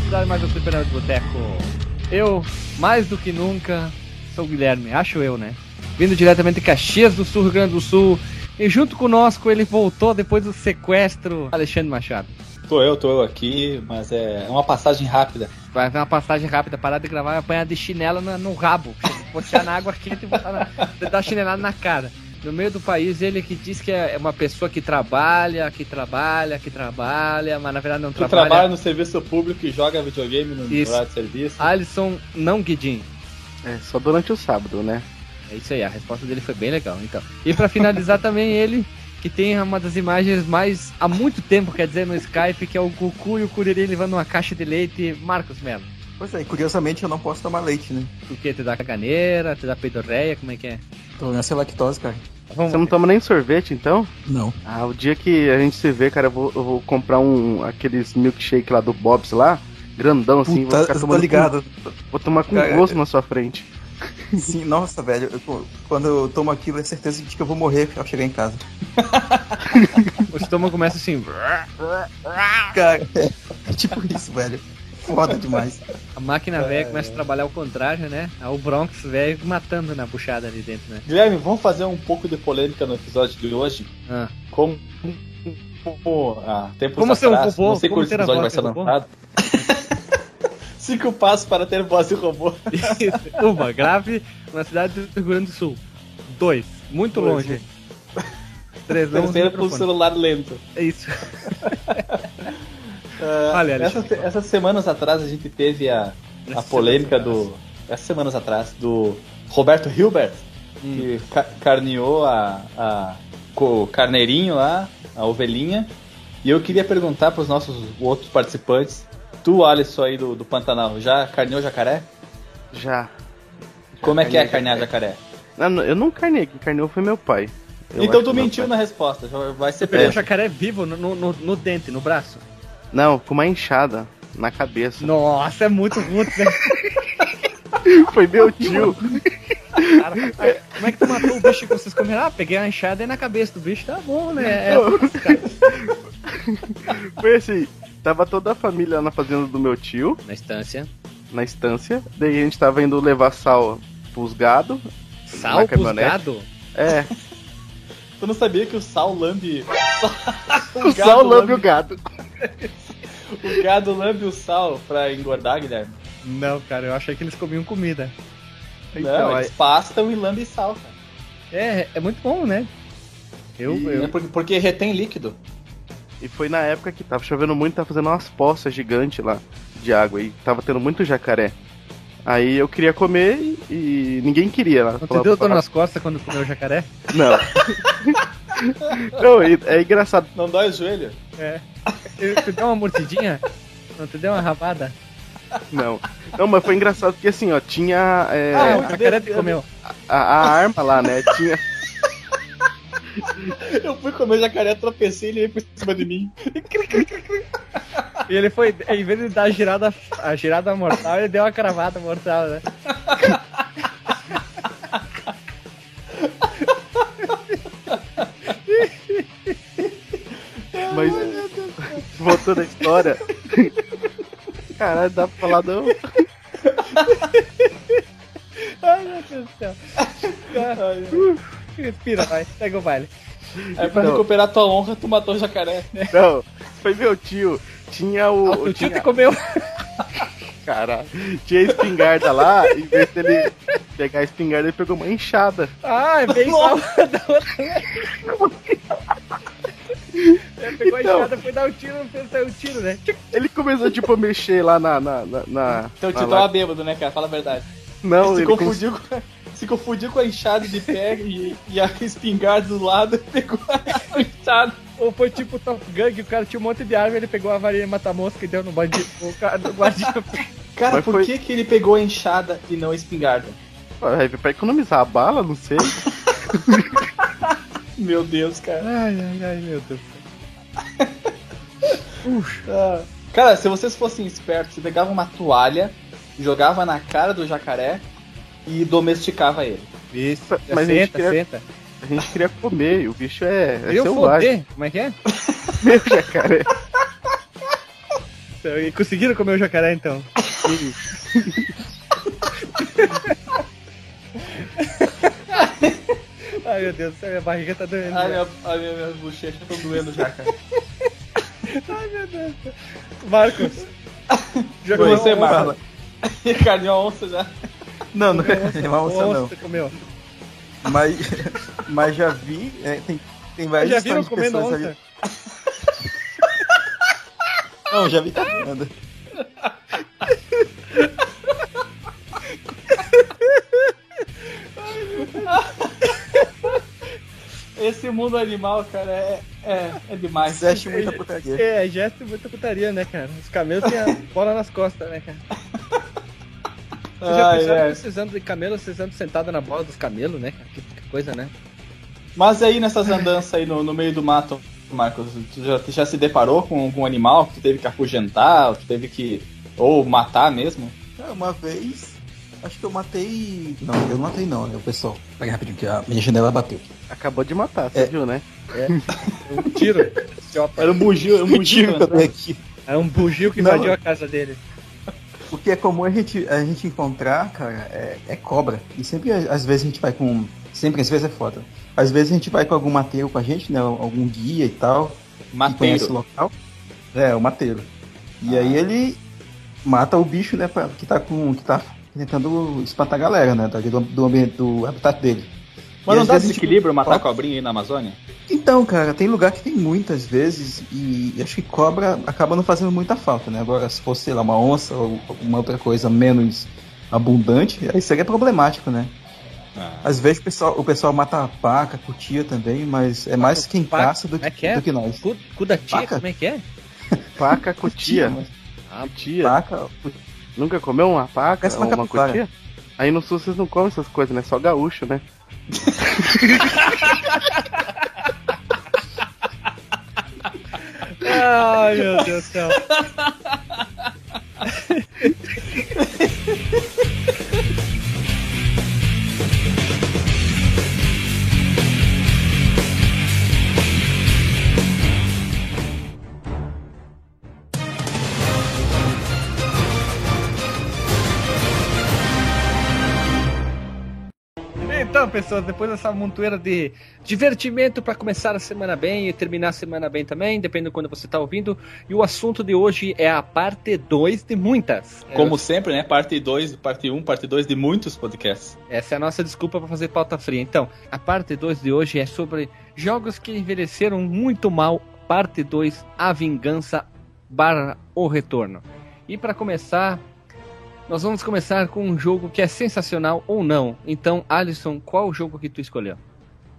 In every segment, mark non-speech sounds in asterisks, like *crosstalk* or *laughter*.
Velocidade mais do Fliperama de Boteco. Eu, mais do que nunca, sou o Guilherme, acho eu, né? Vindo diretamente de Caxias do Sul, Rio Grande do Sul. E junto conosco ele voltou depois do sequestro, Alexandre Machado. Tô eu, tô eu aqui, mas é uma passagem rápida. Vai ver uma passagem rápida, parar de gravar e apanhar de chinela no, no rabo. Puxar na água quente e botar na, *laughs* dar chinelada na cara. No meio do país, ele que diz que é uma pessoa que trabalha, que trabalha, que trabalha, mas na verdade não Que trabalha. trabalha no serviço público e joga videogame no Isso. horário de serviço. Alisson não Guidin. É, só durante o sábado, né? É isso aí, a resposta dele foi bem legal, então. E pra finalizar *laughs* também ele, que tem uma das imagens mais há muito tempo, quer dizer, no Skype, que é o Goku e o Kuririn levando uma caixa de leite, Marcos Melo. Pois é, e curiosamente eu não posso tomar leite, né? O que? Te dá caganeira, te dá peidorreia, como é que é? Tolerância à lactose, cara. Vamos Você não toma nem sorvete, então? Não. Ah, o dia que a gente se vê, cara, eu vou, eu vou comprar um aqueles milkshake lá do Bob's lá, grandão assim, vou Puta, ficar eu tô tomando ligado. Com, vou tomar com Cara, gosto na sua frente. Sim, nossa, velho. eu- quando eu tomo aquilo, é certeza de que eu vou morrer ao chegar em casa. *laughs* O estômago começa assim. Cara, é tipo isso, velho. Foda demais. A máquina velha começa a trabalhar ao contrário, né? Aí o Bronx velho matando na puxada ali dentro, né? Guilherme, vamos fazer um pouco de polêmica no episódio de hoje? Ah. Como. como ah, tempos Como ser um robô? Não sei Como quando esse episódio vai ser lançado. *laughs* Cinco passos para ter voz de robô. Isso. Uma, grave na cidade do Rio Grande do Sul. Dois, muito Dois, longe. Três, *laughs* não usa Terceiro microfone. celular lento. É isso. *laughs* Ah, Olha, essas, essas semanas atrás a gente teve a, a polêmica do. Essas semanas atrás, do Roberto Hilbert, Hum. que ca- carneou a, a. o carneirinho lá, a ovelhinha. E eu queria perguntar pros nossos outros participantes. Tu, Alisson aí do, do Pantanal, já carneou jacaré? Já. Como é que é carnear jacaré? Não, eu não carnei, quem carneou foi meu pai. Eu então tu mentiu pai- na resposta, já vai ser Você pegou o preso. jacaré vivo no, no- no dente, no braço. Não, com uma enxada na cabeça. Nossa, é muito ruim, né? *laughs* Foi meu tio. cara? Como é que tu matou o bicho que vocês comeram? Ah, peguei a enxada aí na cabeça do bicho, tá bom, né? É. *laughs* Foi assim, tava toda a família lá na fazenda do meu tio, Na estância. na estância. Daí a gente tava indo levar sal pros gado. Sal pros gado? É, Tu não sabia que o sal lambe. *laughs* o sal lambe o gado. O gado lambe o sal pra engordar, Guilherme. Não, cara, eu achei que eles comiam comida. Então, não, eles pastam e lambem sal, cara. É, é muito bom, né? Eu, E- eu, é porque, porque retém líquido. E foi na época que tava chovendo muito, tava fazendo umas poças gigantes lá de água e tava tendo muito jacaré. Aí eu queria comer e, e ninguém queria lá. Não te deu dor nas costas quando comeu jacaré? Não. *laughs* Não, e- é engraçado. Não dói o joelho? É. Tu deu uma mordidinha? Não te deu uma rabada? Não. Não, mas foi engraçado porque assim, ó, tinha é, Ah, o muito jacaré te comeu. a, a arma lá, né? Tinha. Eu fui comer jacaré, tropecei e ele veio por cima de mim. E ele foi, em vez de dar a girada, a girada mortal, ele deu uma cravada mortal, né? Voltando à história. *laughs* Caralho, dá pra falar não. Ai, meu Deus do céu. Respira, vai, segue o baile. Aí pra Não. recuperar tua honra, tu matou o jacaré. Não, foi meu tio. Tinha o. Ah, o tio tinha, te comeu. Caralho. Tinha a espingarda lá, em vez dele pegar a espingarda, ele pegou uma enxada. Ah, é bem igual da outra vez. *laughs* Ele pegou a Então. enxada, foi dar um tiro, não fez o tiro, né? Ele começou, tipo, a mexer lá na. na, na, na Teu tio na- tava bêbado, né, cara? Fala a verdade. Não, se, ele confundiu com, se confundiu com a enxada de pé e, e a espingarda do lado pegou a *laughs* enxada. Ou foi tipo Top Gun, que o cara tinha um monte de arma, ele pegou a varinha mata-mosca e deu no bandido, o cara do guardinha. *laughs* Cara, Mas por foi- que, que ele pegou a enxada e não a espingarda? Ai, pra economizar a bala, não sei. Meu Deus, cara. Ai, ai, ai, meu Deus. *laughs* Ah. Cara, se vocês fossem espertos, você pegava uma toalha, jogava na cara do jacaré e domesticava ele. Isso, Mas a gente senta, queria- senta. A gente queria comer, e o bicho é, é Eu selvagem. foder, como é que é? *laughs* Meu jacaré. céu. E conseguiram comer o jacaré então? *laughs* Ai meu Deus minha barriga tá doendo. A já. minha, a minha, minhas bochechas estão doendo já, cara. *laughs* Ai meu Deus. Marcos. Já Foi comeu você, onça? Marcos. *laughs* Carninho a onça já. Não, não é uma onça, não. Onça comeu. Mas, mas já vi, é, tem, tem várias Já viram comendo pessoas onça? ali. Não, já vi comendo. Esse mundo animal, cara, é, é, é demais. Você acha muita putaria. É, gesto muita putaria, né, cara? Os camelos têm a *laughs* bola nas costas, né, cara? Vocês já Ai, pensaram ai. precisando de camelo, vocês andam sentado na bola dos camelos, né, cara? Que, que coisa, né? Mas aí nessas andanças aí no, no meio do mato, Marcos, tu já, tu já se deparou com algum animal que tu teve que afugentar, ou tu teve que. ou matar mesmo? Ah, Uma vez, acho que eu matei. Não, eu não matei não, né, o pessoal. Pega rapidinho que a minha janela bateu. Acabou de matar, você É. viu, né? *laughs* Um tiro. Era um bugio, era um bugio. que eu dei aqui. É um bugio que Não. invadiu a casa dele. O que é comum a gente, a gente encontrar, cara, é, é cobra. E sempre, às vezes, a gente vai com. Sempre, às vezes é foda. Às vezes a gente vai com algum mateiro com a gente, né? Algum guia e tal. que conhece o Mateiro. local. É, o mateiro. E aí ele mata o bicho, né? pra- que tá com. que tá tentando espantar a galera, né? Do, do ambiente, do habitat dele. Mas E não dá a gente- desequilíbrio matar Pode- cobrinha aí na Amazônia? Então, cara, tem lugar que tem muitas vezes e acho que cobra acaba não fazendo muita falta, né? Agora, se fosse, sei lá, uma onça ou alguma outra coisa menos abundante, aí seria problemático, né? Ah. Às vezes o pessoal, o pessoal mata a paca, cutia também, mas é mais quem Paca, caça do é que, que é? do que nós. Cu, cu da tia, Paca? como é que é? Paca, cutia. *laughs* mas Ah, Cutia. Paca, Nunca comeu uma paca Parece ou uma uma capivara. cutia? Aí no sul vocês não comem essas coisas, né? Só gaúcho, né? Ai, meu Deus do céu. *laughs* Então, pessoas, depois dessa montoeira de divertimento para começar a semana bem e terminar a semana bem também, dependendo de quando você tá ouvindo. E o assunto de hoje é a parte 2 de muitas. Como sempre, né? Parte 2, parte 1, um, parte 2 de muitos podcasts. Essa é a nossa desculpa para fazer pauta fria. Então, a parte 2 de hoje é sobre jogos que envelheceram muito mal. Parte 2, a vingança barra o retorno. E para começar, nós vamos começar com um jogo que é sensacional ou não. Então, Alisson, qual o jogo que tu escolheu?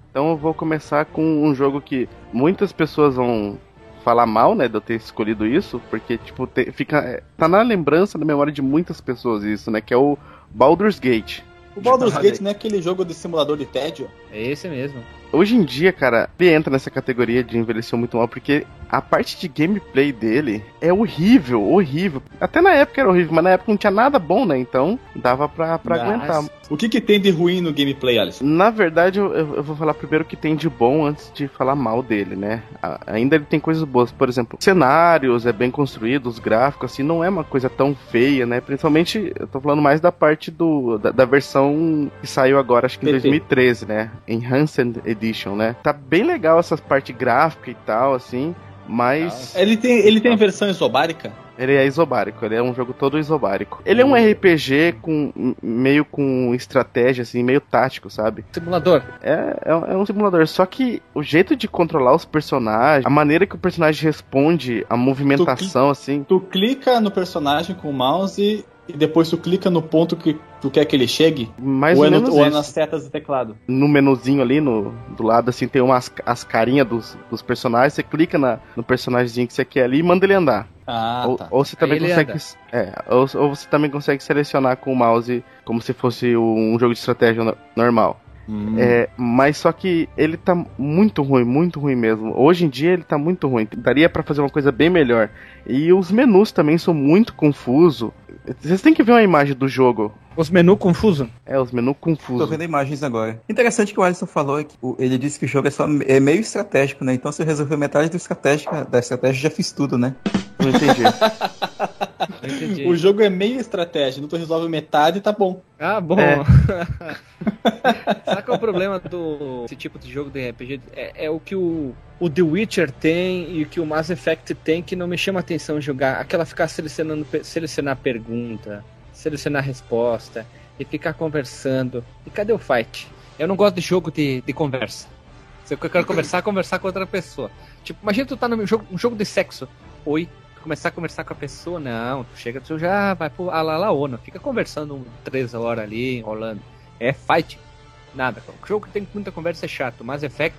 Então eu vou começar com um jogo que muitas pessoas vão falar mal, né, de eu ter escolhido isso, porque, tipo, te- fica, é, tá na lembrança, na memória de muitas pessoas isso, né, que é o Baldur's Gate. O Baldur's. Gate não é aquele jogo de simulador de tédio? É esse mesmo. Hoje em dia, cara, ele entra nessa categoria de envelheceu muito mal, porque a parte de gameplay dele é horrível, horrível. Até na época era horrível, mas na época não tinha nada bom, né? Então dava pra, pra aguentar. O que, que tem de ruim no gameplay, Alisson? Na verdade, eu, eu- vou falar primeiro o que tem de bom antes de falar mal dele, né? Ainda ele tem coisas boas, por exemplo, cenários é bem construído, os gráficos, assim, não é uma coisa tão feia, né? Principalmente, eu tô falando mais da parte do da, da versão que saiu agora, acho que em PT. 2013, né? Enhanced Edition, né? Tá bem legal essas parte gráfica e tal, assim, mas Ele tem, ele tem versão isobárica? ele é isobárico, ele é um jogo todo isobárico. Ele é um RPG com meio com estratégia, assim, meio tático, sabe? Simulador. É, é, um- é um simulador, só que o jeito de controlar os personagens, a maneira que o personagem responde, a movimentação, assim, Tu clica no personagem com o mouse e depois tu clica no ponto que tu quer que ele chegue? mais ou, ou, é no, menos ou é nas setas do teclado? No menuzinho ali, no, do lado, assim, tem umas as carinhas dos, dos personagens, você clica na, no personagemzinho que você quer ali e manda ele andar. Ah, ou, tá. ou você também consegue. anda. É, ou, ou você também consegue selecionar com o mouse como se fosse um jogo de estratégia no- normal. Hum. É, mas só que ele tá muito ruim, muito ruim mesmo. Hoje em dia ele tá muito ruim. Daria pra fazer uma coisa bem melhor. E os menus também são muito confusos. Vocês têm que ver uma imagem do jogo. Os menus confusos. É, os menus Tô confusos. vendo imagens agora. Interessante que o Alisson falou é que ele disse que o jogo é, só, é meio estratégico, né? Então se eu resolver metade do estratégica, da estratégia, já fiz tudo, né? Não entendi. *laughs* Não entendi. O jogo é meio estratégia, tu resolve metade e tá bom. Ah, bom. É. *laughs* Sabe qual é o problema do esse tipo de jogo de RPG? É, é o que o, o The Witcher tem e o que o Mass Effect tem que não me chama atenção jogar. Aquela ficar selecionando, selecionar pergunta, selecionar resposta e ficar conversando. E cadê o fight? Eu não gosto de jogo de, de conversa. Se eu quero conversar, conversar com outra pessoa. Tipo, imagina tu tá num jogo, um jogo de sexo. Oi, começar a conversar com a pessoa, não, tu chega, tu já vai pro Alalaona, fica conversando um, três horas ali, enrolando. É fight. Nada. O jogo que tem muita conversa é chato. Mass Effect,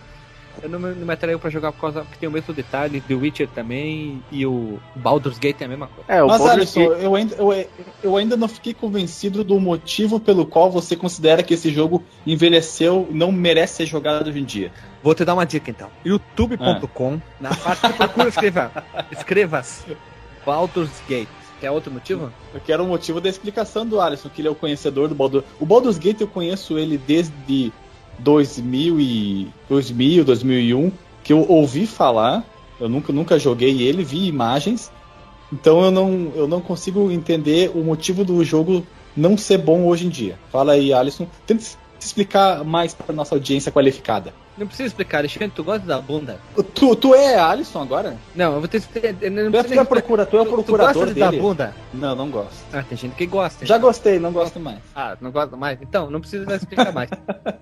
eu não me, não me atraiu pra jogar por causa que tem o mesmo detalhe. The Witcher também e o Baldur's Gate é a mesma coisa. É, o Mas, Baldur's Alisson, Gate- eu ainda, eu, eu ainda não fiquei convencido do motivo pelo qual você considera que esse jogo envelheceu e não merece ser jogado hoje em dia. Vou te dar uma dica então. youtube.com, na parte de procura, escreva, escreva Baldur's Gate. Quer outro motivo? Eu quero o motivo da explicação do Alisson, que ele é o conhecedor do Baldur. O Baldur's Gate eu conheço ele desde 2000, e 2000 2001, que eu ouvi falar. Eu nunca, nunca joguei ele, vi imagens. Então eu não, eu não consigo entender o motivo do jogo não ser bom hoje em dia. Fala aí, Alisson. Tenta explicar mais para nossa audiência qualificada. Não precisa explicar, Alexandre, tu gosta da bunda? Tu, tu é Alisson agora? Não, eu vou ter que. Não Tu é, é, procura, tu é o Tu- tu procurador gosta dele? bunda? Não, não gosto. Ah, tem gente que gosta. Já gostei, não gosto mais. Ah, não gosta mais? Então, não precisa explicar mais.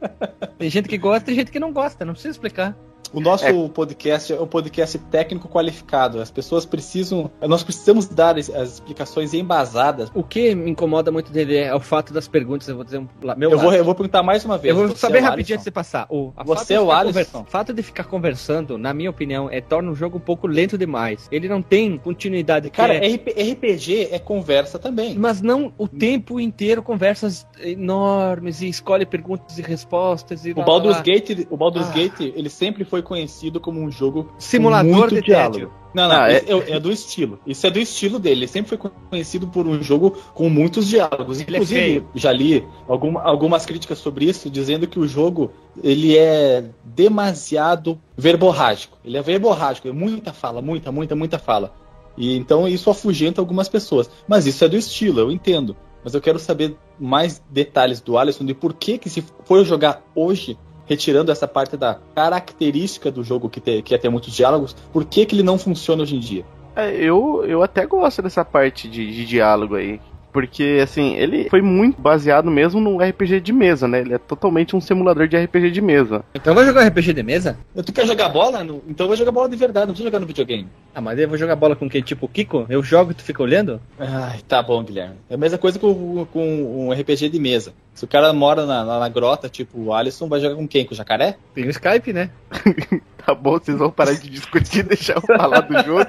*laughs* tem gente que gosta e tem gente que não gosta, não precisa explicar. O nosso É. podcast é um podcast técnico qualificado. As pessoas precisam. Nós precisamos dar as, as explicações embasadas. O que me incomoda muito dele é o fato das perguntas. Eu vou dizer um, meu Eu vou, eu vou perguntar mais uma vez. Eu vou saber é rapidinho antes de passar. O, a Você é o Alisson? O fato de ficar conversando, na minha opinião, é torna o jogo um pouco lento demais. Ele não tem continuidade. que Cara, é- RP RPG é conversa também. Mas não o tempo inteiro conversas enormes e escolhe perguntas e respostas e O lá, Baldur's lá. Gate, o Baldur's Ah. Gate, ele sempre foi conhecido como um jogo com Simulador muito de diálogo. tédio. Não, não, Ah, esse é, é do estilo. Isso é do estilo dele. Ele sempre foi conhecido por um jogo com muitos diálogos. Ele é Inclusive, feio. já li alguma- algumas críticas sobre isso, dizendo que o jogo ele é demasiado verborrágico. Ele é verborrágico, é muita fala, muita, muita, muita fala. E então isso afugenta algumas pessoas. Mas isso é do estilo, eu entendo. Mas eu quero saber mais detalhes do Alisson de por que, que se for jogar hoje, retirando essa parte da característica do jogo que, te, que é ter muitos diálogos, por que, que ele não funciona hoje em dia? É, eu, eu até gosto dessa parte de, de diálogo aí. Porque, assim, ele foi muito baseado mesmo no RPG de mesa, né? Ele é totalmente um simulador de RPG de mesa. Então vai jogar RPG de mesa? Tu quer jogar bola? No- Então eu vou jogar bola de verdade, não precisa jogar no videogame. Ah, mas eu vou jogar bola com quem? Tipo o Kiko? Eu jogo e tu fica olhando? Ai, tá bom, Guilherme. É a mesma coisa com, com um RPG de mesa. Se o cara mora na, na, na grota, tipo o Alisson, vai jogar com quem? Com o jacaré? Tem o Skype, né? *laughs* Tá bom, vocês vão parar de discutir e *laughs* deixar eu falar do jogo.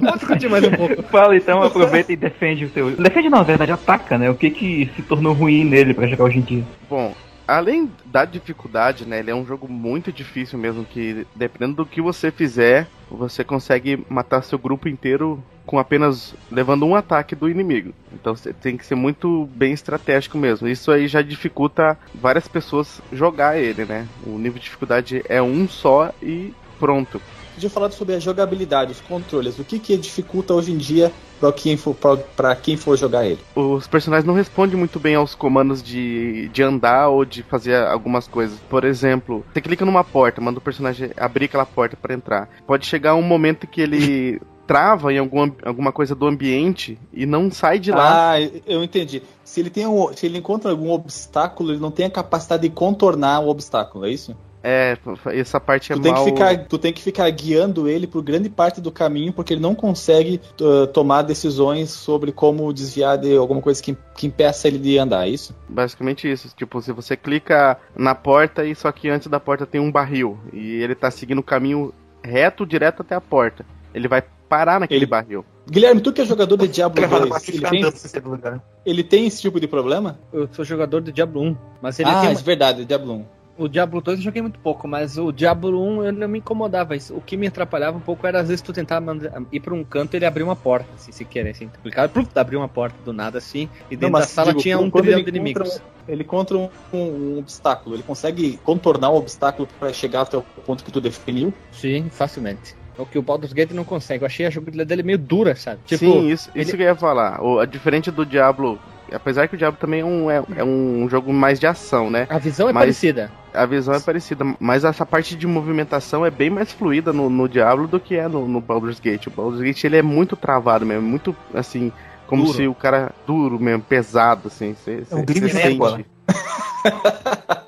Vamos discutir mais um pouco. Fala então, aproveita e defende o seu. Defende não, na verdade, ataca, né? O que que se tornou ruim nele pra jogar hoje em dia? Bom, além da dificuldade, né? Ele é um jogo muito difícil mesmo, que dependendo do que você fizer, você consegue matar seu grupo inteiro com apenas levando um ataque do inimigo. Então você tem que ser muito bem estratégico mesmo. Isso aí já dificulta várias pessoas jogar ele, né? O nível de dificuldade é um só e pronto. Podia falar sobre a jogabilidade, os controles. O que, que dificulta hoje em dia pra quem for, pra, pra quem for jogar ele? Os personagens não respondem muito bem aos comandos de, de andar ou de fazer algumas coisas. Por exemplo, você clica numa porta, manda o personagem abrir aquela porta para entrar. Pode chegar um momento que ele *laughs* trava em alguma, alguma coisa do ambiente e não sai de lá. Ah, eu entendi. Se ele, tem um, se ele encontra algum obstáculo, ele não tem a capacidade de contornar o obstáculo, é isso? É, essa parte é Tu tem, mal... que ficar, tu tem que ficar guiando ele por grande parte do caminho, porque ele não consegue uh, tomar decisões sobre como desviar de alguma coisa que, que impeça ele de andar, é isso? Basicamente isso. Tipo, se você clica na porta e só que antes da porta tem um barril e ele tá seguindo o caminho reto, direto até a porta. Ele vai parar naquele Ele- barril. Guilherme, tu que é jogador de Diablo Gravado 2, pra ele tem, lugar. ele tem esse tipo de problema? Eu sou jogador do Diablo 1, mas ele ah, tem é verdade, Diablo 1. O Diablo 2 eu joguei muito pouco, mas o Diablo 1 eu não me incomodava. Isso- O que me atrapalhava um pouco era às vezes tu tentar manda- ir pra um canto e ele abrir uma porta, assim, se querer, assim. Tu clicava, pluf, abriu uma porta do nada, assim, e dentro Não, da sala digo, tinha um trilhão ele de encontra inimigos. um- ele contra um, um obstáculo, ele consegue contornar o obstáculo para chegar até o ponto que tu definiu. Sim, facilmente. O que o Baldur's Gate não consegue. Eu achei a jogabilidade dele meio dura, sabe? Tipo, Sim, isso, ele- isso que eu ia falar. O, a diferente do Diablo, apesar que o Diablo também é um, é, é um jogo mais de ação, né? a visão é Mas- parecida. A visão é parecida, mas essa parte de movimentação é bem mais fluida no, no Diablo do que é no, no Baldur's Gate. O Baldur's Gate ele é muito travado mesmo, muito assim, como Duro. se o cara duro mesmo, pesado assim. Cê, É um gringo sente. bola. *laughs*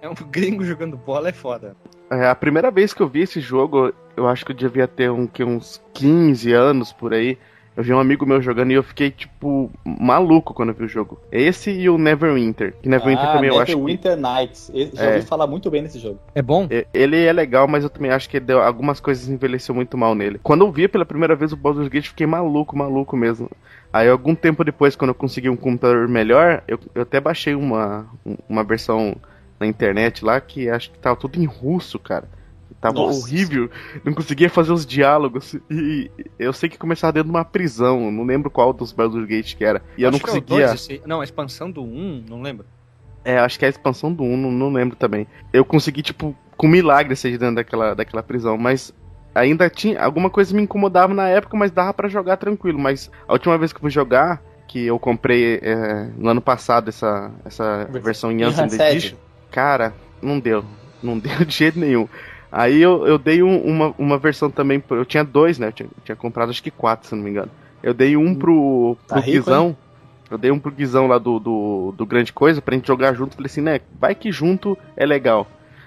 É um gringo jogando bola, é foda. É, a primeira vez que eu vi esse jogo, eu acho que eu devia ter um, que, uns 15 anos por aí. Eu vi um amigo meu jogando e eu fiquei, tipo, maluco quando eu vi o jogo. Esse e o Neverwinter. Que Neverwinter ah, também eu acho que. Neverwinter Nights. Esse- Já É. ouvi falar muito bem nesse jogo. É bom? E- Ele é legal, mas eu também acho que deu, algumas coisas envelheceu muito mal nele. Quando eu vi pela primeira vez o Baldur's Gate, eu fiquei maluco, maluco mesmo. Aí algum tempo depois, quando eu consegui um computador melhor, eu, eu até baixei uma, uma versão na internet lá que acho que tava tudo em russo, cara. Tava Nossa. horrível, não conseguia fazer os diálogos. E eu sei que começava dentro de uma prisão, não lembro qual dos Baldur's Gate que era. E eu não Acho é conseguia. dois, esse- Não, a expansão do 1, não lembro. É, acho que é a expansão do 1, não, não lembro também. Eu consegui, tipo, com milagre sair de dentro daquela, daquela prisão, mas ainda tinha. Alguma coisa me incomodava na época, mas dava pra jogar tranquilo. Mas a última vez que eu fui jogar, que eu comprei é, no ano passado essa, essa versão em. *laughs* Edition, cara, não deu. Não deu de jeito nenhum. Aí eu, eu dei um- uma, uma versão também. pro- Eu tinha dois, né? Eu tinha, eu tinha comprado acho que quatro, se não me engano. Eu dei um pro, Tá pro rico, Guizão. Eu dei um pro Guizão lá do, do, do Grande Coisa pra gente jogar junto. Falei assim, né? Vai que junto é legal.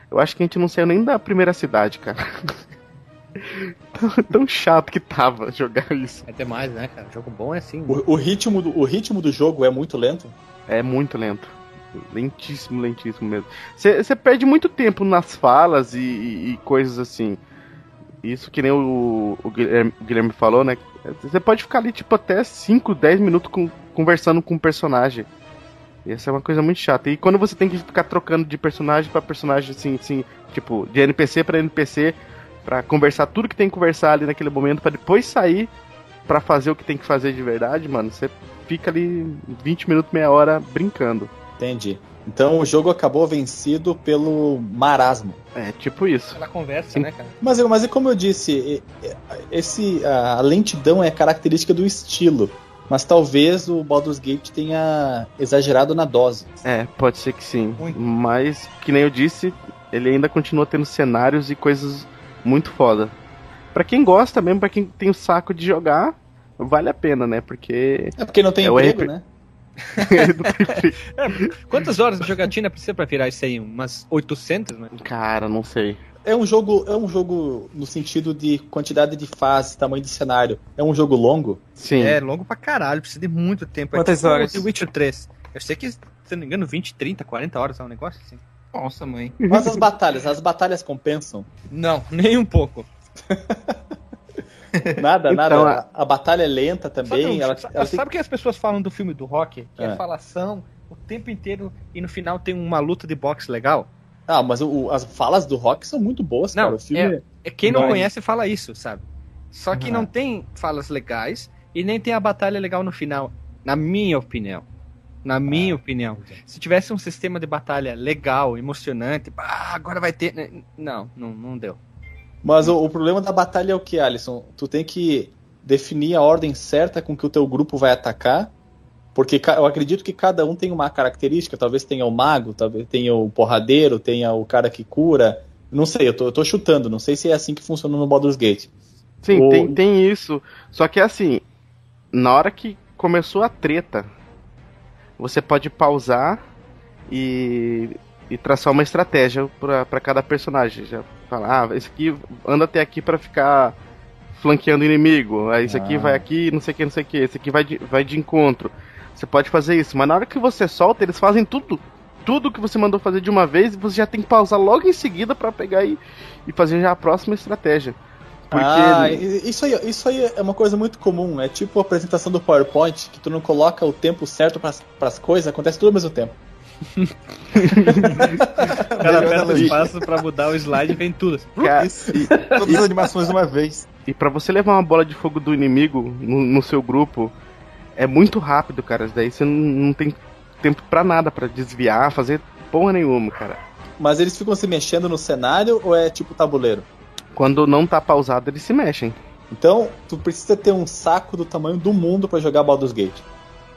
Eu acho que a gente não saiu nem da primeira cidade, cara. *laughs* tão, tão chato que tava jogar isso. Ter mais, né, cara? Jogo bom é assim. O, o ritmo do, o ritmo do jogo é muito lento. É muito lento. Lentíssimo, lentíssimo mesmo. Você perde muito tempo nas falas e, e- e coisas assim. Isso que nem o, o Guilherme, o Guilherme falou, né? Você pode ficar ali, tipo, até 5, 10 minutos com- conversando com o personagem. E essa é uma coisa muito chata. E quando você tem que ficar trocando de personagem pra personagem, assim, assim tipo, de NPC pra NPC, pra conversar tudo que tem que conversar ali naquele momento, pra depois sair pra fazer o que tem que fazer de verdade, mano, você fica ali 20 minutos, meia hora brincando. Entendi. Então o jogo acabou vencido pelo marasmo. É, tipo isso. Ela conversa, Sim. né, cara? Mas, mas é como eu disse, esse, a a lentidão é característica do estilo. Mas talvez o Baldur's Gate tenha exagerado na dose. É, pode ser que sim. Muito. Mas, que nem eu disse, ele ainda continua tendo cenários e coisas muito foda. Pra quem gosta mesmo, pra quem tem o saco de jogar, vale a pena, né? Porque. É porque não tem É o emprego, RP. né? Quantas horas de jogatina precisa pra virar isso aí? Umas 800, né? Cara, não sei. É um jogo, é um jogo no sentido de quantidade de fases, tamanho de cenário. É um jogo longo. Sim. É longo pra caralho, precisa de muito tempo. Quantas é tipo horas? The Witcher 3. Eu sei que, se eu não me engano, 20, 30, 40 horas é um negócio assim. Nossa, mãe. Mas as batalhas, as batalhas compensam. Não, *laughs* nem um pouco. *laughs* *laughs* Nada, Então, nada. A, a batalha é lenta também. ela, sabe, ela tem- sabe o que as pessoas falam do filme do Rock? Que é. É. falação o tempo inteiro e no final tem uma luta de boxe legal? Ah, mas o- as falas do Rock são muito boas, Não, cara. O filme. É quem não é. conhece fala isso, sabe? Só que Uhum. não tem falas legais e nem tem a batalha legal no final, na minha opinião. Na minha opinião. Se tivesse um sistema de batalha legal, emocionante, ah, agora vai ter. né? Não, não, não deu. Mas o, o problema da batalha é o que, Alisson? Tu tem que definir a ordem certa com que o teu grupo vai atacar. Porque eu acredito que cada um tem uma característica. Talvez tenha o mago, talvez tenha o porradeiro, tenha o cara que cura. Não sei, eu tô, eu tô chutando. Não sei se é assim que funciona no Baldur's Gate. Sim, O- tem, tem isso. Só que assim, na hora que começou a treta, você pode pausar e, e traçar uma estratégia pra cada personagem. Já falar, ah, esse aqui anda até aqui pra ficar flanqueando o inimigo. Aí esse aqui Ah. vai aqui, não sei o que, não sei o que. Esse aqui vai de, vai de encontro. Você pode fazer isso, mas na hora que você solta, eles fazem tudo. Tudo que você mandou fazer de uma vez, você já tem que pausar logo em seguida pra pegar e, e fazer já a próxima estratégia. Porque Ah, isso aí, isso aí é uma coisa muito comum. É tipo a apresentação do PowerPoint, que tu não coloca o tempo certo pras, pras coisas, acontece tudo ao mesmo tempo. *laughs* O cara aperta o espaço pra mudar o slide e vem tudo. assim. Cara, Isso. *laughs* Todas as animações de uma vez. E pra você levar uma bola de fogo do inimigo no, no seu grupo, é muito rápido, cara. Daí você não, não tem tempo pra nada, pra desviar, fazer porra nenhuma, cara. Mas eles ficam se mexendo no cenário ou é tipo tabuleiro? Quando não tá pausado, eles se mexem. Então, tu precisa ter um saco do tamanho do mundo pra jogar Baldur's Gate.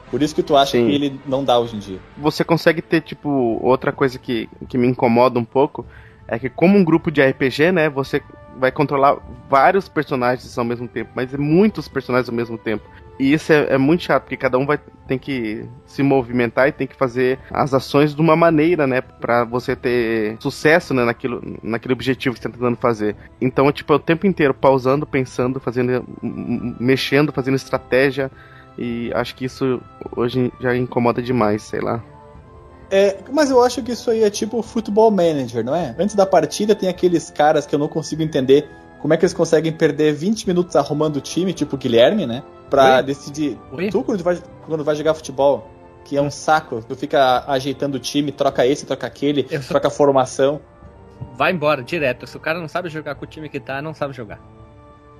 Por isso que tu acha Sim. que ele não dá hoje em dia. Você consegue ter, tipo, outra coisa que, que me incomoda um pouco. É que como um grupo de RPG, né, você vai controlar vários personagens ao mesmo tempo, mas é muitos personagens ao mesmo tempo. E isso é, é muito chato, porque cada um vai tem que se movimentar e tem que fazer as ações de uma maneira, né, Pra você ter sucesso né, naquilo, naquele objetivo que você tá tentando fazer. Então, tipo, é o tempo inteiro pausando, pensando, fazendo, mexendo, fazendo estratégia. E acho que isso hoje já incomoda demais, sei lá. É, mas eu acho que isso aí é tipo futebol manager, não é? Antes da partida tem aqueles caras que eu não consigo entender como é que eles conseguem perder 20 minutos arrumando o time, tipo o Guilherme, né? Pra Oi? decidir. Oi? Tu, quando vai, quando vai jogar futebol, que é um saco, tu fica ajeitando o time, troca esse, troca aquele, Eu troca a formação. Vai embora, direto. Se o cara não sabe jogar com o time que tá, não sabe jogar.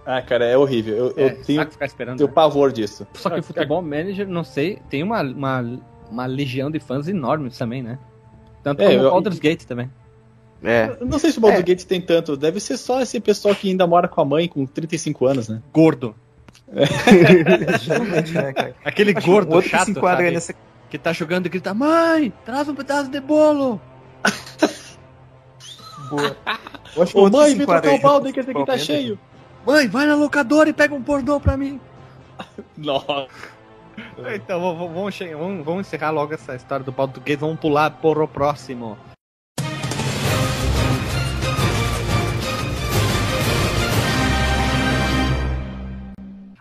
Ah, cara, é horrível. Eu, É, eu tenho, esperando. tenho né? pavor disso. Só que o futebol manager, não sei, tem uma, uma, uma legião de fãs enormes também, né? Tanto É, como eu- o Baldur's Gate também. É, Eu Não sei se o Baldur's Gate tem tanto. Deve ser só esse pessoal que ainda mora com a mãe com 35 anos, né? Gordo. *laughs* Geralmente, né? Aquele Acho que gordo outro que chato, se enquadra sabe? nessa Que tá jogando e grita, mãe, traz um pedaço de bolo. boa. Eu acho que Ô que mãe, vem trocar o balde que esse aqui tá cheio. Mãe, vai na locadora e pega um pornô pra mim. *laughs* Nossa. Então, vamos, vamos, vamos, vamos encerrar logo essa história do Gate. Vamos pular para o próximo.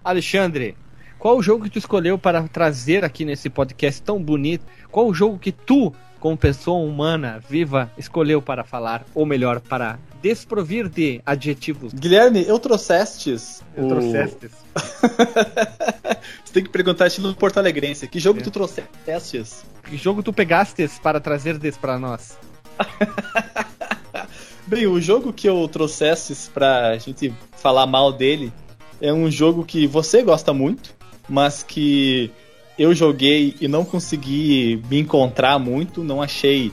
Alexandre, qual o jogo que tu escolheu para trazer aqui nesse podcast tão bonito? Qual o jogo que tu, como pessoa humana viva, escolheu para falar? Ou melhor, para desprovir de adjetivos? Guilherme, eu trouxestes. Eu o- trouxestes. *laughs* Você tem que perguntar estilo Porto Alegrense. Que jogo É. tu trouxestes? Que jogo tu pegastes para trazer desse para nós? *laughs* Bem, o jogo que eu trouxestes pra gente falar mal dele é um jogo que você gosta muito, mas que eu joguei e não consegui me encontrar muito, não achei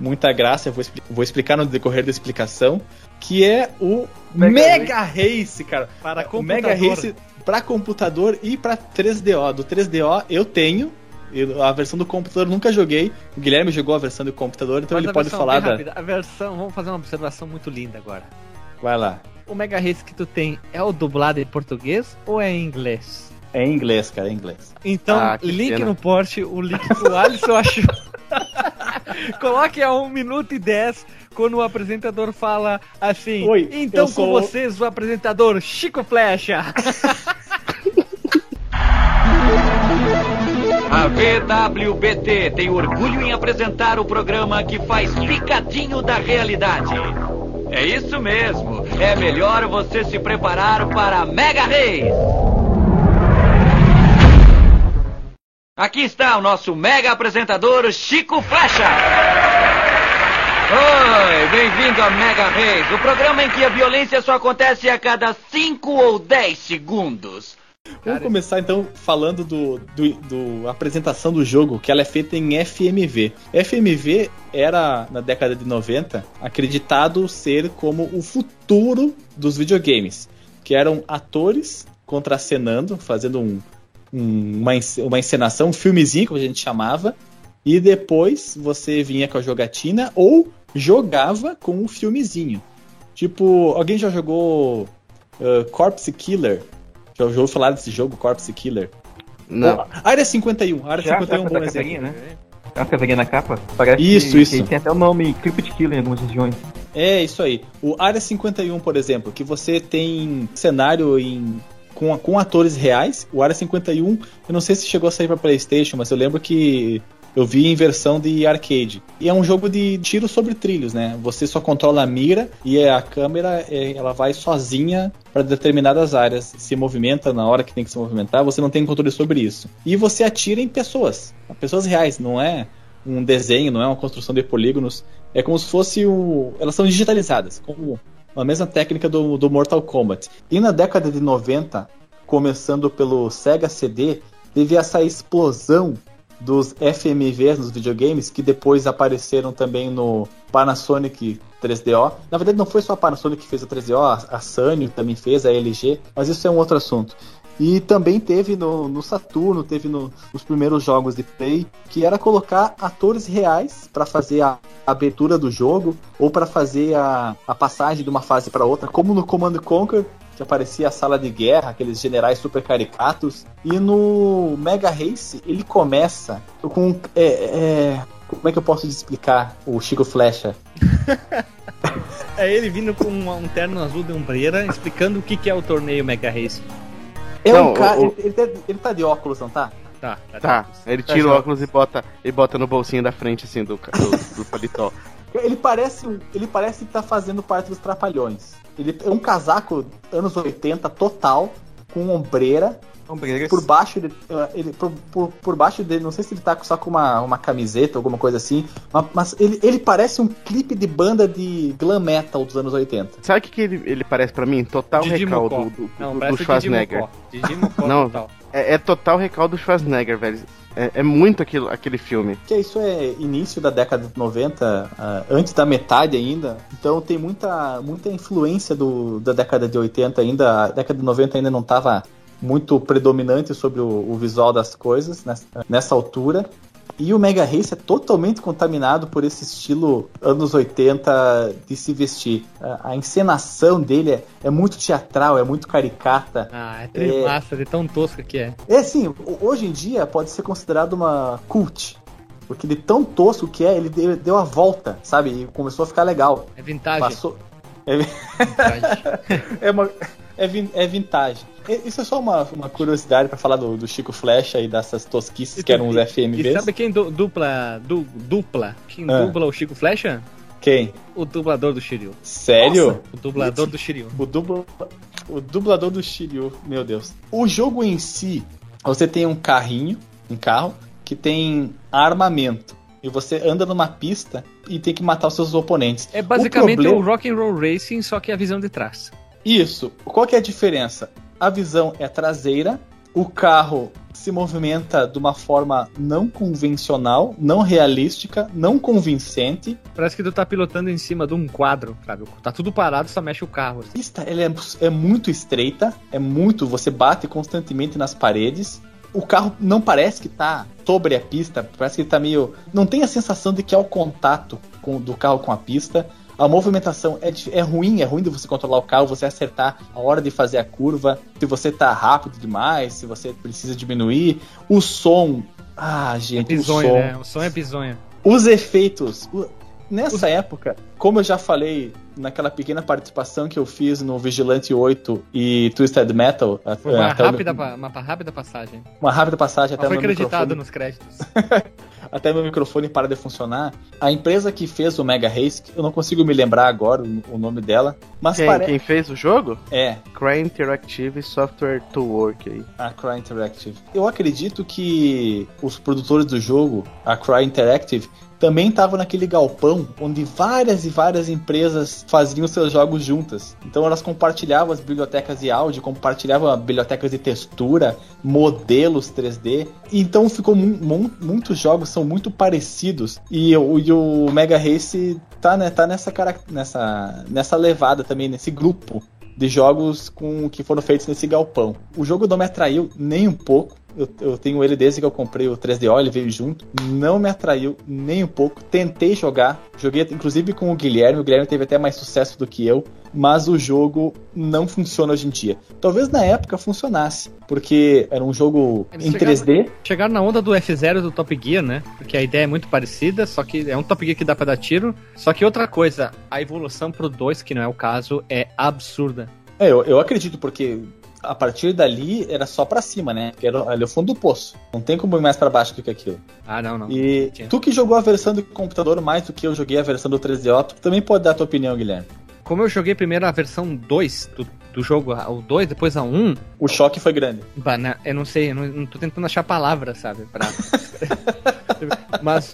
muita graça, eu vou, expli- vou explicar no decorrer da explicação, que é o Mega Mega, Race, cara. Para o Mega Race para computador e para 3DO. Do 3DO eu tenho, eu- a versão do computador eu nunca joguei. O Guilherme jogou a versão do computador, então Mas ele pode falar da. rápida, A versão, vamos fazer uma observação muito linda agora. Vai lá. O Mega Race que tu tem é o dublado em português ou é em inglês? É em inglês, cara, é em inglês. Então, Ah, link pena. no post, o link que o Alisson achou. *laughs* *laughs* Coloque a 1 minuto e 10 quando o apresentador fala assim. Oi, então com sou- vocês o apresentador Chico Flecha. *laughs* A VWBT tem orgulho em apresentar o programa que faz picadinho da realidade. É isso mesmo. É melhor você se preparar para a Mega Race. Aqui está o nosso mega apresentador Chico Flecha. Oi, bem-vindo à Mega Race, o programa em que a violência só acontece a cada 5 ou 10 segundos. Vamos começar então falando do, do, do apresentação do jogo, que ela é feita em FMV. FMV era, na década de 90, acreditado ser como o futuro dos videogames. Que eram atores contracenando, fazendo um, um- uma, uma encenação, um filmezinho, como a gente chamava. E depois você vinha com a jogatina ou jogava com um filmezinho. Tipo, alguém já jogou uh, Corpse Killer? Já ouviu falar desse jogo, Corpse Killer? não. Pô, Área 51. Área Já, 51 é um bom exemplo. né? Tem uma caveirinha na capa. Parece Isso, que, isso. que tem até o nome Crypt Killer em algumas regiões. É, isso aí. O Área 51, por exemplo, que você tem cenário em com, com atores reais. O Área 51, eu não sei se chegou a sair pra PlayStation, mas eu lembro que eu vi em versão de arcade. E é um jogo de tiro sobre trilhos, né? Você só controla a mira e a câmera é, ela vai sozinha para determinadas áreas, se movimenta na hora que tem que se movimentar, você não tem controle sobre isso. E você atira em pessoas, pessoas reais, não é um desenho, não é uma construção de polígonos, é como se fosse o. Elas são digitalizadas, como a mesma técnica do, do Mortal Kombat. E na década de 90, começando pelo Sega CD, teve essa explosão dos FMVs nos videogames que depois apareceram também no Panasonic 3DO. Na verdade, não foi só a Panasonic que fez o 3DO, a, a Sanyo também fez, a LG, mas isso é um outro assunto. E também teve no, no Saturno, teve no, nos primeiros jogos de Play, que era colocar atores reais para fazer a abertura do jogo ou para fazer a, a passagem de uma fase para outra, como no Command Conquer, que aparecia a sala de guerra, aqueles generais super caricatos. E no Mega Race ele começa com. É, é, como é que eu posso explicar o Chico Flecha? *laughs* É ele vindo com um, terno azul de ombreira explicando o que é o torneio Mega Race. É Não, um cara. o- Ele, ele tá, ele tá de óculos, não tá? Tá, tá. Tá, ele tira o óculos e bota, e bota no bolsinho da frente, assim, do, do, do paletó. Ele parece, ele parece que tá fazendo parte dos Trapalhões. Ele é um casaco anos 80 total, com ombreira. Ombreiras. Por baixo ele, ele por, por, por baixo dele, não sei se ele tá só com uma, uma camiseta, alguma coisa assim, mas, mas ele, ele parece um clipe de banda de glam metal dos anos 80. Sabe o que, que ele, ele parece pra mim? Total Didi Mocó. do, do, Não, do- do Didi Schwarzenegger. Mocó. Didi Mocó *laughs* Não. total. É, é total recaldo do Schwarzenegger, velho. É, é muito aquilo, aquele filme. Que isso é início da década de 90, ah, antes da metade ainda. Então tem muita, muita influência do, da década de 80 ainda. A década de 90 ainda não estava muito predominante sobre o, o visual das coisas nessa, nessa altura. E o Mega Race é totalmente contaminado por esse estilo anos 80 de se vestir. A, a encenação dele é, é muito teatral, é muito caricata. Ah, é três É. de tão tosca que é. É ho- hoje em dia pode ser considerado uma cult. Porque de tão tosco que é, ele deu, deu a volta, sabe? E começou a ficar legal. É vintage. Passou. Vintage. *laughs* É, uma, é, vin- é vintage. E- Isso é só uma, uma curiosidade pra falar do, do Chico Flecha e dessas tosquices que eram os E FMVs. sabe quem du- dupla, du- dupla, quem Ah. dubla o Chico Flecha? Quem? O dublador do Shiryu. Sério? O dublador do Shiryu. O, dubla, o dublador do Shiryu, meu Deus. O jogo em si, você tem um carrinho, um carro, que tem armamento. E você anda numa pista e tem que matar os seus oponentes. É basicamente problema- o Rock and Roll Racing, só que a visão de trás. Isso. Qual que é a diferença? A visão é traseira, o carro se movimenta de uma forma não convencional, não realística, não convincente. Parece que tu tá pilotando em cima de um quadro, sabe? Tá tudo parado, só mexe o carro. assim. A pista ela é, é muito estreita, é muito. Você bate constantemente nas paredes. O carro não parece que tá sobre a pista, parece que ele tá meio. Não tem a sensação de que é o contato com- do carro com a pista. A movimentação é, é ruim, é ruim de você controlar o carro, você acertar a hora de fazer a curva, se você tá rápido demais, se você precisa diminuir. O som. Ah, É gente, o bizonho, som. né? O som é bizonho. Os efeitos. o- Nessa época, como eu já falei naquela pequena participação que eu fiz no Vigilante 8 e Twisted Metal, uma até rápida, meu- uma rápida passagem. uma rápida passagem até Só foi meu, acreditado microfone, nos créditos. *laughs* até meu microfone para de funcionar. A empresa que fez o Mega Race, eu não consigo me lembrar agora o, nome dela, mas Quem, parece. quem fez o jogo? É, Cry Interactive Software to Work aí. a Cry Interactive. Eu acredito que os produtores do jogo, a Cry Interactive, também estavam naquele galpão onde várias e várias empresas faziam seus jogos juntas. Então elas compartilhavam as bibliotecas de áudio, compartilhavam bibliotecas de textura, modelos 3D. Então ficou mu- mu- muitos jogos são muito parecidos e, o- e o Mega Race tá, né, tá nessa, nessa, nessa levada também, nesse grupo de jogos com que foram feitos nesse galpão. O jogo não me atraiu nem um pouco. Eu, eu tenho ele desde que eu comprei o 3DO, ele veio junto. Não me atraiu nem um pouco. Tentei jogar, joguei inclusive com o Guilherme. O Guilherme teve até mais sucesso do que eu, mas o jogo não funciona hoje em dia. Talvez na época funcionasse, porque era um jogo Eles em chegaram- 3D. Chegaram na onda do F0 do Top Gear, né? Porque a ideia é muito parecida, só que é um Top Gear que dá pra dar tiro. Só que outra coisa, a evolução pro 2, que não é o caso, é absurda. É, eu, eu acredito, porque a partir dali era só pra cima, né? Que era ali o fundo do poço. Não tem como ir mais pra baixo do que aquilo. Ah, não, não. E Tinha. tu que jogou a versão do computador mais do que eu joguei a versão do 3DO, tu também pode dar a tua opinião, Guilherme. Como eu joguei primeiro a versão 2 do, do jogo, o 2, depois a 1, O choque foi grande. bah, na- eu não sei, eu não, não tô tentando achar palavras, sabe? Pra... *laughs* mas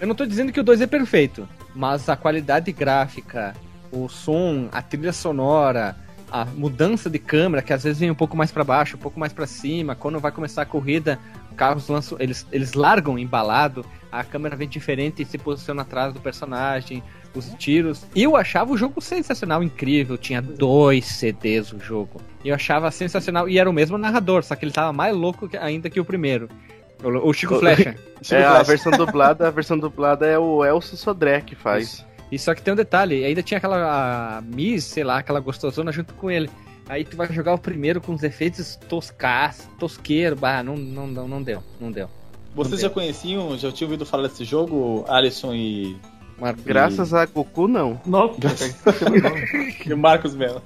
eu não tô dizendo que o 2 é perfeito, mas a qualidade gráfica, o som, a trilha sonora, a mudança de câmera, que às vezes vem um pouco mais pra baixo, um pouco mais pra cima, quando vai começar a corrida, carros lançam, eles, eles largam embalado, a câmera vem diferente e se posiciona atrás do personagem, os tiros. Eu achava o jogo sensacional, incrível. Tinha dois CDs o jogo. Eu achava sensacional. E era o mesmo narrador, só que ele tava mais louco que- ainda que o primeiro. O, o Chico Flecha. *laughs* É, a versão dublada, a versão dublada é o Elcio Sodré que faz. E só que tem um detalhe, ainda tinha aquela a Miss, sei lá, aquela gostosona junto com ele. Aí tu vai jogar o primeiro com os efeitos toscas, tosqueiro, bah, não, não, não, não deu, não deu. Vocês já conheciam, já tinham ouvido falar desse jogo, Alisson e, Marco, Graças a Goku, não. Nossa, *laughs* e o Marcos Melo?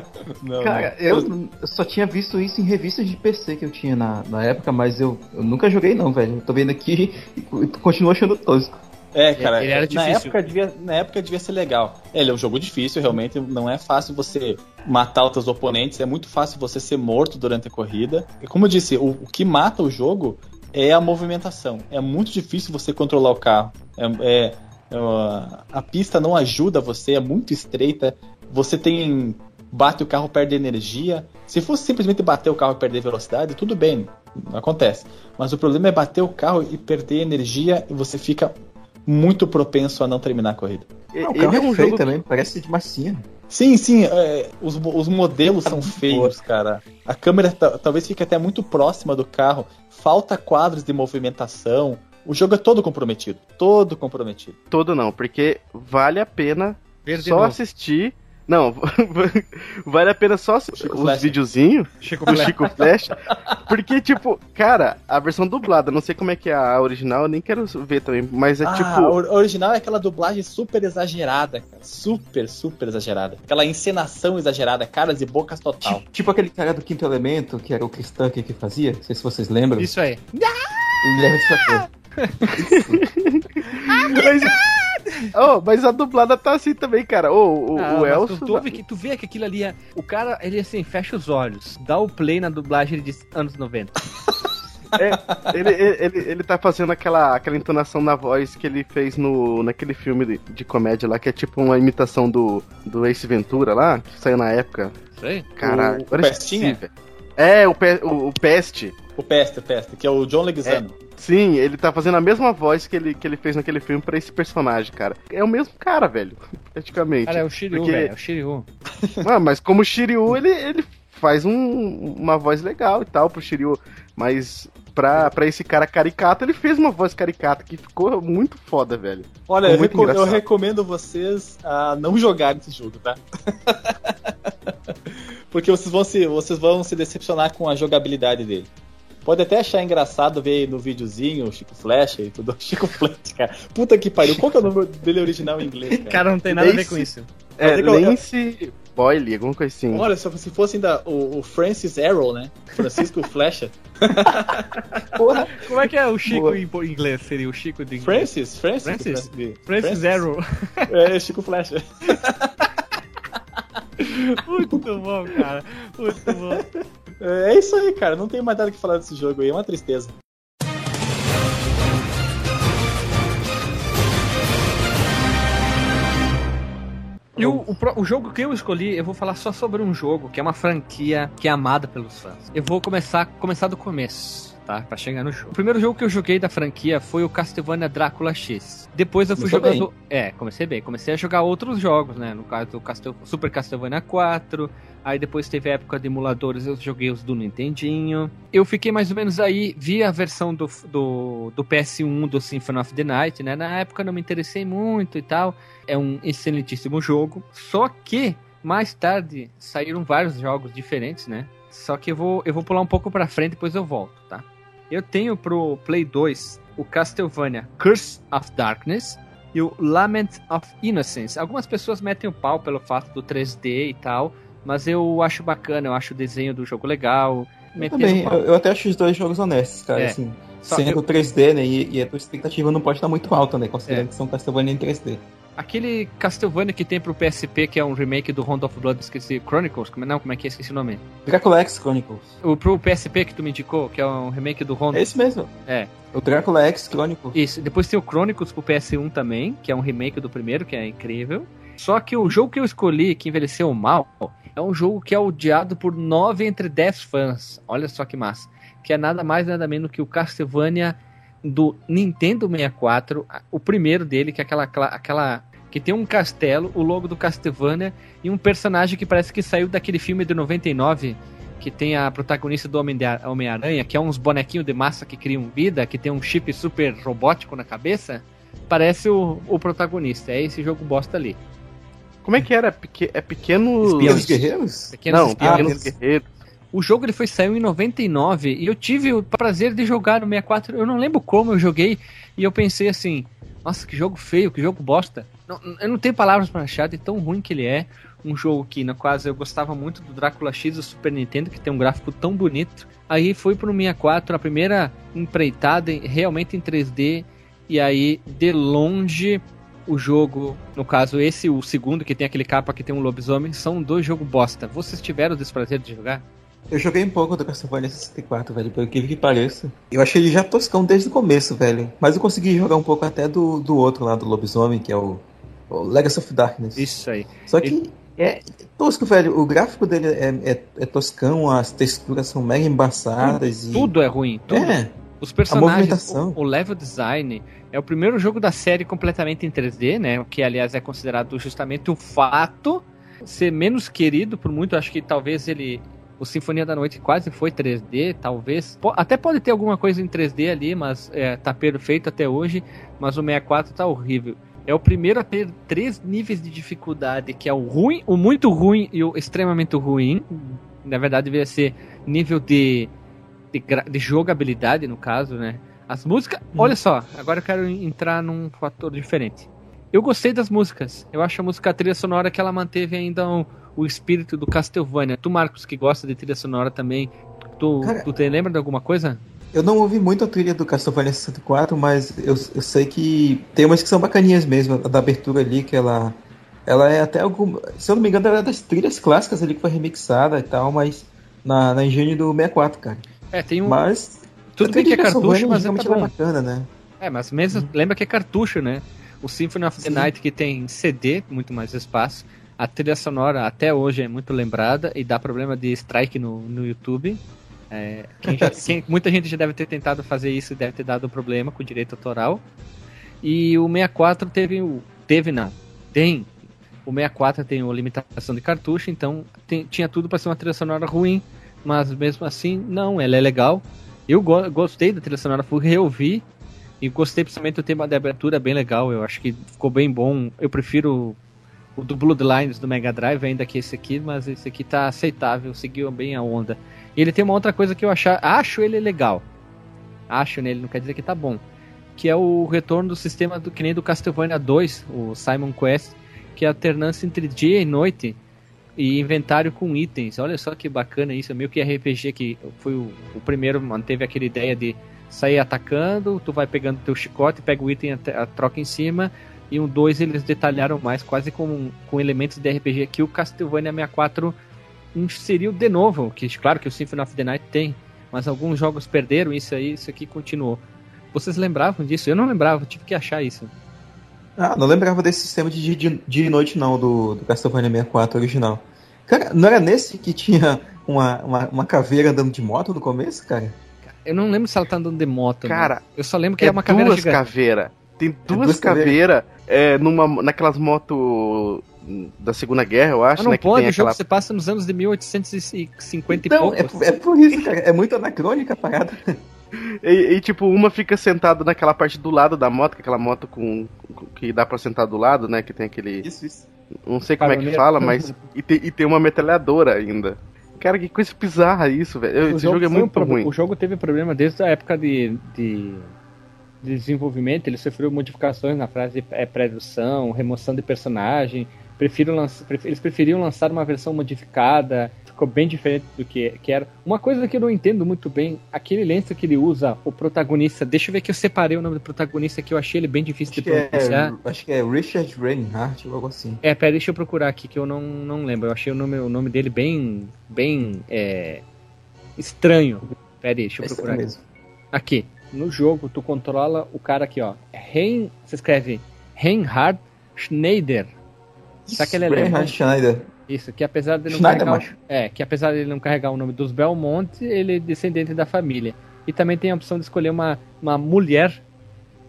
*laughs* Não, Cara, não. eu, só tinha visto isso em revistas de PC que eu tinha na, na época, mas eu, eu nunca joguei não, velho. Eu tô vendo aqui e co- continuo achando tosco. É, cara, Ele era na, difícil. época devia, na época devia ser legal. Ele é um jogo difícil, realmente. Não é fácil você matar os teus oponentes, é muito fácil você ser morto durante a corrida. E como eu disse, o, o que mata o jogo é a movimentação. É muito difícil você controlar o carro. É, é- é, a- a pista não ajuda você, é muito estreita. Você tem. Bate o carro, perde energia. Se fosse simplesmente bater o carro e perder velocidade, tudo bem, acontece. Mas o problema é bater o carro e perder energia e você fica muito propenso a não terminar a corrida. Ah, o Ele carro é é um feio jogo também, parece de massinha. Sim, sim, é, os, os modelos são feios, cara. A câmera ta- talvez fique até muito próxima do carro. Falta quadros de movimentação. O jogo é todo comprometido. Todo comprometido. todo não, porque vale a pena só novo. assistir. Não, *laughs* vale a pena só Chico os videozinhos Chico do Flecha. Chico Flash. Porque, tipo, cara, a versão dublada, não sei como é que é a original, eu nem quero ver também, mas é ah, tipo. a or- original é aquela dublagem super exagerada, cara. Super, super exagerada. Aquela encenação exagerada, caras e bocas total. Tipo, tipo aquele cara do Quinto Elemento, que era o Chris Tucker que fazia, não sei se vocês lembram. Isso aí. O Guilherme Sacou. Mas, *laughs* oh, mas a dublada tá assim também, cara. Oh, o, Ah, o Elcio. tu, tu, vê que, tu vê que aquilo ali é. O cara, ele assim, fecha os olhos, dá o play na dublagem de anos 90. *laughs* ele, ele, ele, ele tá fazendo aquela, aquela entonação na voz que ele fez no, naquele filme de, de comédia lá, que é tipo uma imitação do, do Ace Ventura lá, que saiu na época. Isso aí? Caralho, O- o Pestinha? É, o, pe, o, o Peste. O Peste, o Peste, que é o John Leguizamo. Sim, ele tá fazendo a mesma voz que ele, que ele fez naquele filme pra esse personagem, cara. É o mesmo cara, velho. Praticamente. Cara, é o Shiryu, Porque- velho. É o Shiryu. *laughs* Ah, mas como o Shiryu, ele, ele faz um- uma voz legal e tal pro Shiryu. Mas pra, pra esse cara caricato, ele fez uma voz caricata que ficou muito foda, velho. Olha, eu, reco- eu engraçado. recomendo vocês a não jogar esse jogo, tá? *laughs* Porque vocês vão, se, vocês vão se decepcionar com a jogabilidade dele. Pode até achar engraçado ver no videozinho o Chico Flash e tudo. *laughs* Chico Flash, cara. Puta que pariu. Qual que é o nome dele original em inglês, cara? Cara, não tem nada a ver com isso. É, é Lance Boyle, alguma coisa assim. Olha, se fosse ainda o, o Francis Arrow, né? Francisco Flecha. *laughs* Porra, Como é que é o Chico Boa. em inglês? Seria o Chico de inglês? Francis? Francis? Francis? de- Francis Arrow. É, Chico Flecha. *laughs* Muito bom, cara. Muito bom. É isso aí, cara. Não tem mais nada que falar desse jogo aí. É uma tristeza. E o, o, o jogo que eu escolhi, eu vou falar só sobre um jogo que é uma franquia que é amada pelos fãs. Eu vou começar, começar do começo, tá? Pra chegar no jogo. O primeiro jogo que eu joguei da franquia foi o Castlevania Drácula X. Depois eu fui Começou jogando. É, comecei bem. Comecei a jogar outros jogos, né? No caso do Castel... Super Castlevania 4. Aí depois teve a época de emuladores, eu joguei os do Nintendinho. Eu fiquei mais ou menos aí, vi a versão do, do, do PS1 do Symphony of the Night, né? Na época não me interessei muito e tal. É um excelentíssimo jogo. Só que mais tarde saíram vários jogos diferentes, né? Só que eu vou, eu vou pular um pouco pra frente, depois eu volto, tá? Eu tenho pro Play 2 o Castlevania Curse of Darkness e o Lament of Innocence. Algumas pessoas metem o pau pelo fato do 3D e tal, mas eu acho bacana, eu acho o desenho do jogo legal. eu também. Eu, eu até acho os dois jogos honestos, cara. É. Assim, Só sendo eu- 3D, né? E, e a tua expectativa não pode estar muito alta, né? Considerando É. que são Castlevania em 3D. Aquele Castlevania que tem pro PSP, que é um remake do Round of Blood, esqueci, Chronicles, como, não, como é que é? Esqueci o nome. Dracula X Chronicles. O pro PSP que tu me indicou, que é um remake do Round É esse mesmo. É. O Dracula X Chronicles. Isso, depois tem o Chronicles pro PS1 também, que é um remake do primeiro, que é incrível. Só que o jogo que eu escolhi, que envelheceu mal, é um jogo que é odiado por 9 entre 10 fãs. Olha só que massa. Que é nada mais nada menos que o Castlevania do Nintendo 64, o primeiro dele, que é aquela, aquela, aquela que tem um castelo, o logo do Castlevania e um personagem que parece que saiu daquele filme de 99 que tem a protagonista do Homem-Aranha, que é uns bonequinhos de massa que criam vida, que tem um chip super robótico na cabeça, parece o, o protagonista. É esse jogo bosta ali. Como é que era? Peque é pequenos... Pequenos guerreiros? Pequenos Não, espiões. pequenos guerreiros. O jogo ele foi saiu em 99 e eu tive o prazer de jogar no 64. Eu não lembro como eu joguei e eu pensei assim: nossa, que jogo feio, que jogo bosta. Não, eu não tenho palavras para achar de tão ruim que ele é. Um jogo que, na quase eu gostava muito do Drácula X do Super Nintendo, que tem um gráfico tão bonito. Aí foi pro 64, a primeira empreitada em- realmente em 3D. E aí, de longe, o jogo, no caso esse, o segundo, que tem aquele capa que tem um lobisomem, são dois jogos bosta. Vocês tiveram o desprazer de jogar? Eu joguei um pouco do Castlevania 64, velho, pelo que que pareça. Eu achei ele já toscão desde o começo, velho. Mas eu consegui jogar um pouco até do, do outro lá, do lobisomem, que é o, o Legacy of Darkness. Isso aí. Só que é tosco, velho. O gráfico dele é, é, é toscão, as texturas são mega embaçadas e. Tudo é ruim. Tudo. É, Os personagens, o, o level design é o primeiro jogo da série completamente em 3D, né? O que aliás é considerado justamente o fato ser menos querido por muito. Acho que talvez ele o Sinfonia da Noite quase foi 3D, talvez. Até pode ter alguma coisa em 3D ali, mas é, tá perfeito até hoje. Mas o 64 tá horrível. É o primeiro a ter três níveis de dificuldade, que é o ruim, o muito ruim e o extremamente ruim. Na verdade, deveria ser nível de, de, de jogabilidade, no caso, né? As músicas. Olha só, agora eu quero entrar num fator diferente. Eu gostei das músicas. Eu acho a música a trilha sonora que ela manteve ainda o, o espírito do Castlevania. Tu, Marcos, que gosta de trilha sonora também, tu, Cara- tu te lembra de alguma coisa? Eu não ouvi muito a trilha do Castlevania 64, mas eu, eu sei que tem umas que são bacaninhas mesmo. A da abertura ali, que ela. Ela é até algum. Se eu não me engano, ela é das trilhas clássicas ali que foi remixada e tal, mas na, na engine do 64, cara. É, tem um. Mas. tudo bem que é cartucho, mas é realmente tá bom. é bacana, né? É, mas mesmo lembra que é cartucho, né? O Symphony of the Sim. Night que tem CD, muito mais espaço. A trilha sonora até hoje é muito lembrada e dá problema de strike no, no YouTube. É, quem já- *laughs* quem- muita gente já deve ter tentado fazer isso e deve ter dado problema com o direito autoral. E o 64 teve o. Teve não. Tem. O 64 tem a limitação de cartucho, então tem- tinha tudo para ser uma trilha sonora ruim, mas mesmo assim, não, ela é legal. Eu go- gostei da trilha sonora, fui reouvir e gostei principalmente do tema de abertura, bem legal. Eu acho que ficou bem bom. Eu prefiro o do Bloodlines do Mega Drive ainda que esse aqui, mas esse aqui tá aceitável, seguiu bem a onda. E ele tem uma outra coisa que eu achar, acho ele legal. Acho nele, não quer dizer que tá bom. Que é o retorno do sistema do que nem do Castlevania 2, o Simon Quest, que é a alternância entre dia e noite e inventário com itens. Olha só que bacana isso, é meio que RPG que foi o, o primeiro manteve aquela ideia de sair atacando, tu vai pegando teu chicote, pega o item, a, troca em cima, e um 2 eles detalharam mais, quase com, com elementos de RPG que o Castlevania 64 inseriu de novo, que claro que o Symphony of the Night tem, mas alguns jogos perderam isso aí, isso aqui continuou. Vocês lembravam disso? Eu não lembrava, tive que achar isso. Ah, não lembrava desse sistema de dia, e noite não, do, do Castlevania 64 original. Cara, não era nesse que tinha uma, uma, uma caveira andando de moto no começo, cara? Eu não lembro se ela tá andando de moto. Cara, eu só lembro que é é uma caveira duas gigante. caveiras. Tem duas, duas caveiras é, numa, naquelas motos da Segunda Guerra, eu acho, Mas não né? Que pode, tem o jogo aquela... se passa nos anos de 1850 Então, e é, poucos. é por isso, cara. É muito anacrônica a parada. *laughs* E, e, tipo, uma fica sentada naquela parte do lado da moto, que é aquela moto com, com- que dá pra sentar do lado, né? Que tem aquele. Isso, isso. Não sei como é que Caroneiro. fala, mas. E tem, e tem uma metralhadora ainda. Cara, que coisa bizarra isso, velho. O Esse jogo, é foi um muito proble- ruim. O jogo teve problema desde a época de, de, de desenvolvimento, ele sofreu modificações na frase é, pré-produção, remoção de personagem. Lança- pref- eles preferiam lançar uma versão modificada, ficou bem diferente do que, que era. Uma coisa que eu não entendo muito bem, aquele lenço que ele usa, o protagonista, deixa eu ver que eu separei o nome do protagonista que eu achei ele bem difícil Acho de é, pronunciar. acho que é Richard Reinhardt ou algo assim. É, pera, deixa eu procurar aqui que eu não, não lembro. Eu achei o nome, o nome dele bem. bem. É, estranho. Pera aí, deixa eu É procurar aqui. Aqui, no jogo, tu controla o cara aqui, ó. Rein, você escreve Reinhard Schneider. Será que ele é Reinhard? Schneider. Isso, que apesar de não Schneider, carregar. macho. É, que apesar de ele não carregar o nome dos Belmont, ele é descendente da família. E também tem a opção de escolher uma, uma mulher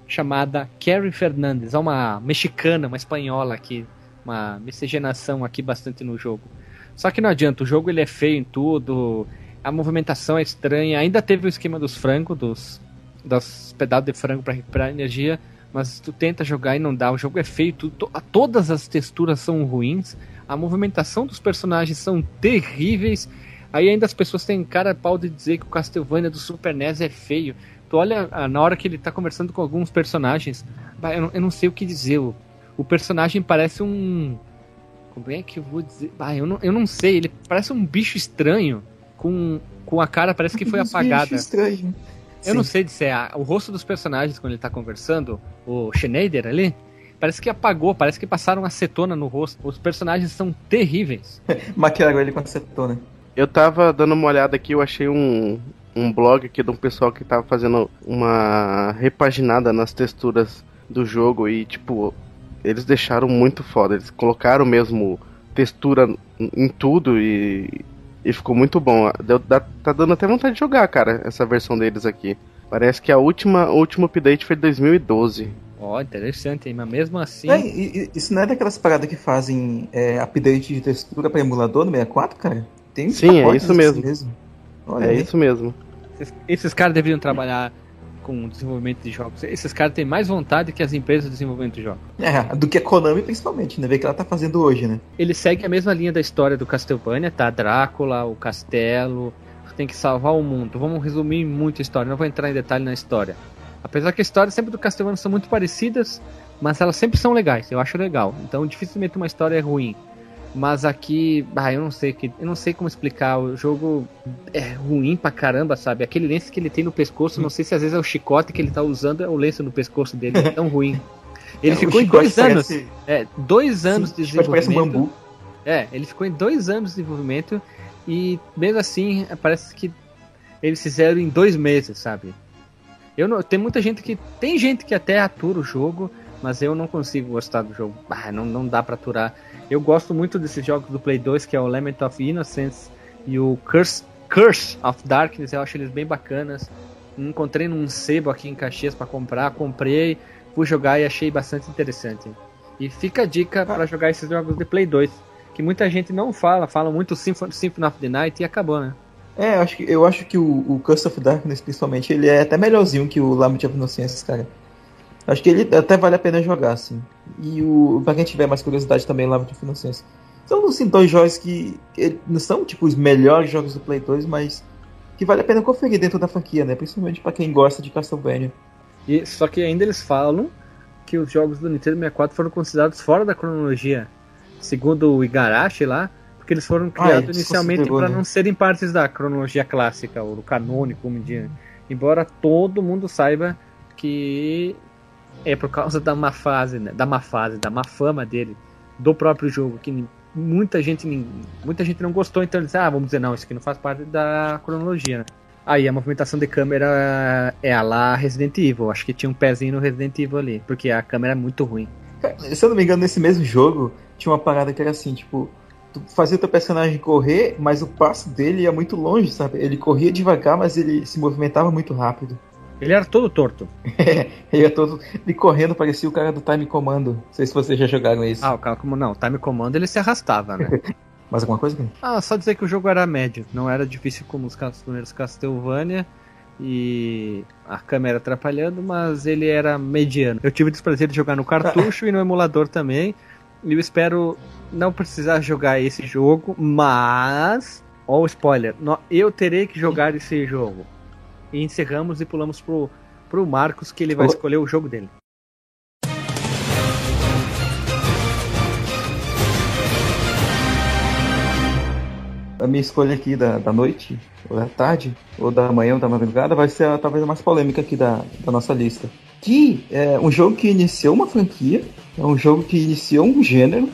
chamada Carrie Fernandes. É uma mexicana, uma espanhola aqui, uma miscigenação aqui bastante no jogo. Só que não adianta, o jogo ele é feio em tudo, a movimentação é estranha. Ainda teve o esquema dos frangos, dos, dos pedaços de frango para recuperar energia, mas tu tenta jogar e não dá. O jogo é feio, tudo, todas as texturas são ruins, a movimentação dos personagens são terríveis. Aí ainda as pessoas têm cara pau de dizer que o Castlevania do Super NES é feio. Tu olha ah, na hora que ele tá conversando com alguns personagens, eu não, eu não sei o que dizer. O, o personagem parece um como é que eu vou dizer? Ah, eu não, eu não sei, ele parece um bicho estranho, com, com a cara parece que foi *laughs* apagada. Bicho estranho. Eu não sei se é a, o rosto dos personagens quando ele tá conversando, o Schneider ali, parece que apagou, parece que passaram acetona no rosto. Os personagens são terríveis. *laughs* Maquiaram ele com acetona. Eu tava dando uma olhada aqui, eu achei um, um blog aqui de um pessoal que tava fazendo uma repaginada nas texturas do jogo e, tipo, eles deixaram muito foda. Eles colocaram mesmo textura em tudo e, e ficou muito bom. Deu, dá, tá dando até vontade de jogar, cara, essa versão deles aqui. Parece que a última, o último update foi 2012. Ó, oh, interessante, mas mesmo assim. É, isso não é daquelas paradas que fazem é, update de textura para emulador no 64, cara? Tem Sim, é isso mesmo. mesmo. é aí. isso mesmo. Esses, esses caras deveriam trabalhar com desenvolvimento de jogos. Esses caras têm mais vontade que as empresas de desenvolvimento de jogos. É, do que a Konami principalmente, né? Ver que ela tá fazendo hoje, né? Ele segue a mesma linha da história do Castlevania, tá? Drácula, o castelo, tem que salvar o mundo. Vamos resumir muito a história, não vou entrar em detalhe na história. Apesar que a história sempre do Castlevania são muito parecidas, mas elas sempre são legais, eu acho legal. Então dificilmente uma história é ruim. Mas aqui, ah, eu não sei que, eu não sei como explicar. O jogo é ruim pra caramba, sabe? Aquele lenço que ele tem no pescoço, não sei se às vezes é o chicote que ele tá usando, é o lenço no pescoço dele, é tão ruim. *laughs* Ele é, ficou em dois anos. Parece... É, dois anos Sim, de desenvolvimento. Parece um bambu. É, ele ficou em dois anos de desenvolvimento e mesmo assim parece que eles fizeram em dois meses, sabe? Eu não, tem muita gente que tem gente que até atura o jogo, mas eu não consigo gostar do jogo. Ah, não, não dá para aturar. Eu gosto muito desses jogos do Play 2, que é o Lament of Innocence e o Curse, Curse of Darkness, eu acho eles bem bacanas. Encontrei num sebo aqui em Caxias para comprar, comprei, fui jogar e achei bastante interessante. E fica a dica para jogar esses jogos de Play 2, que muita gente não fala, fala muito Symphony, Symphony of the Night e acabou, né? É, eu acho que, eu acho que o, o Curse of Darkness, principalmente, ele é até melhorzinho que o Lament of Innocence, cara. Acho que ele até vale a pena jogar, assim. E o pra quem tiver mais curiosidade também, Lava de Inocência. São assim, dois jogos que, que, não são tipo os melhores jogos do Play 2, mas que vale a pena conferir dentro da franquia, né? Principalmente para quem gosta de Castlevania. E, só que ainda eles falam que os jogos do Nintendo 64 foram considerados fora da cronologia, segundo o Igarashi lá, porque eles foram criados ah, inicialmente para né? não serem partes da cronologia clássica ou do canônico, como dia. Embora todo mundo saiba que é por causa da má fase, né? da má fase, da má fama dele, do próprio jogo, que muita gente muita gente não gostou, então eles ah, vamos dizer, não, isso aqui não faz parte da cronologia, né? Aí a movimentação de câmera é a lá Resident Evil, acho que tinha um pezinho no Resident Evil ali, porque a câmera é muito ruim. Se eu não me engano, nesse mesmo jogo, tinha uma parada que era assim, tipo, tu fazia teu personagem correr, mas o passo dele ia muito longe, sabe? Ele corria devagar, mas ele se movimentava muito rápido. Ele era todo torto. *laughs* É, ele era todo. Ele correndo, parecia o cara do Time Commando. Não sei se vocês já jogaram isso. Ah, o cara como não, Time Commando ele se arrastava, né? *laughs* Mais alguma coisa? Ah, só dizer que o jogo era médio. Não era difícil como os primeiros Castlevania. E a câmera atrapalhando, mas ele era mediano. Eu tive o desprazer de jogar no cartucho *laughs* e no emulador também. E eu espero não precisar jogar esse jogo, mas. Ó, oh, spoiler, eu terei que jogar esse jogo e encerramos e pulamos pro, pro Marcos, que ele vai escolher o jogo dele. A minha escolha aqui da, da noite, ou da tarde, ou da manhã, ou da madrugada, vai ser a, talvez a mais polêmica aqui da, da nossa lista. Que é um jogo que iniciou uma franquia, é um jogo que iniciou um gênero,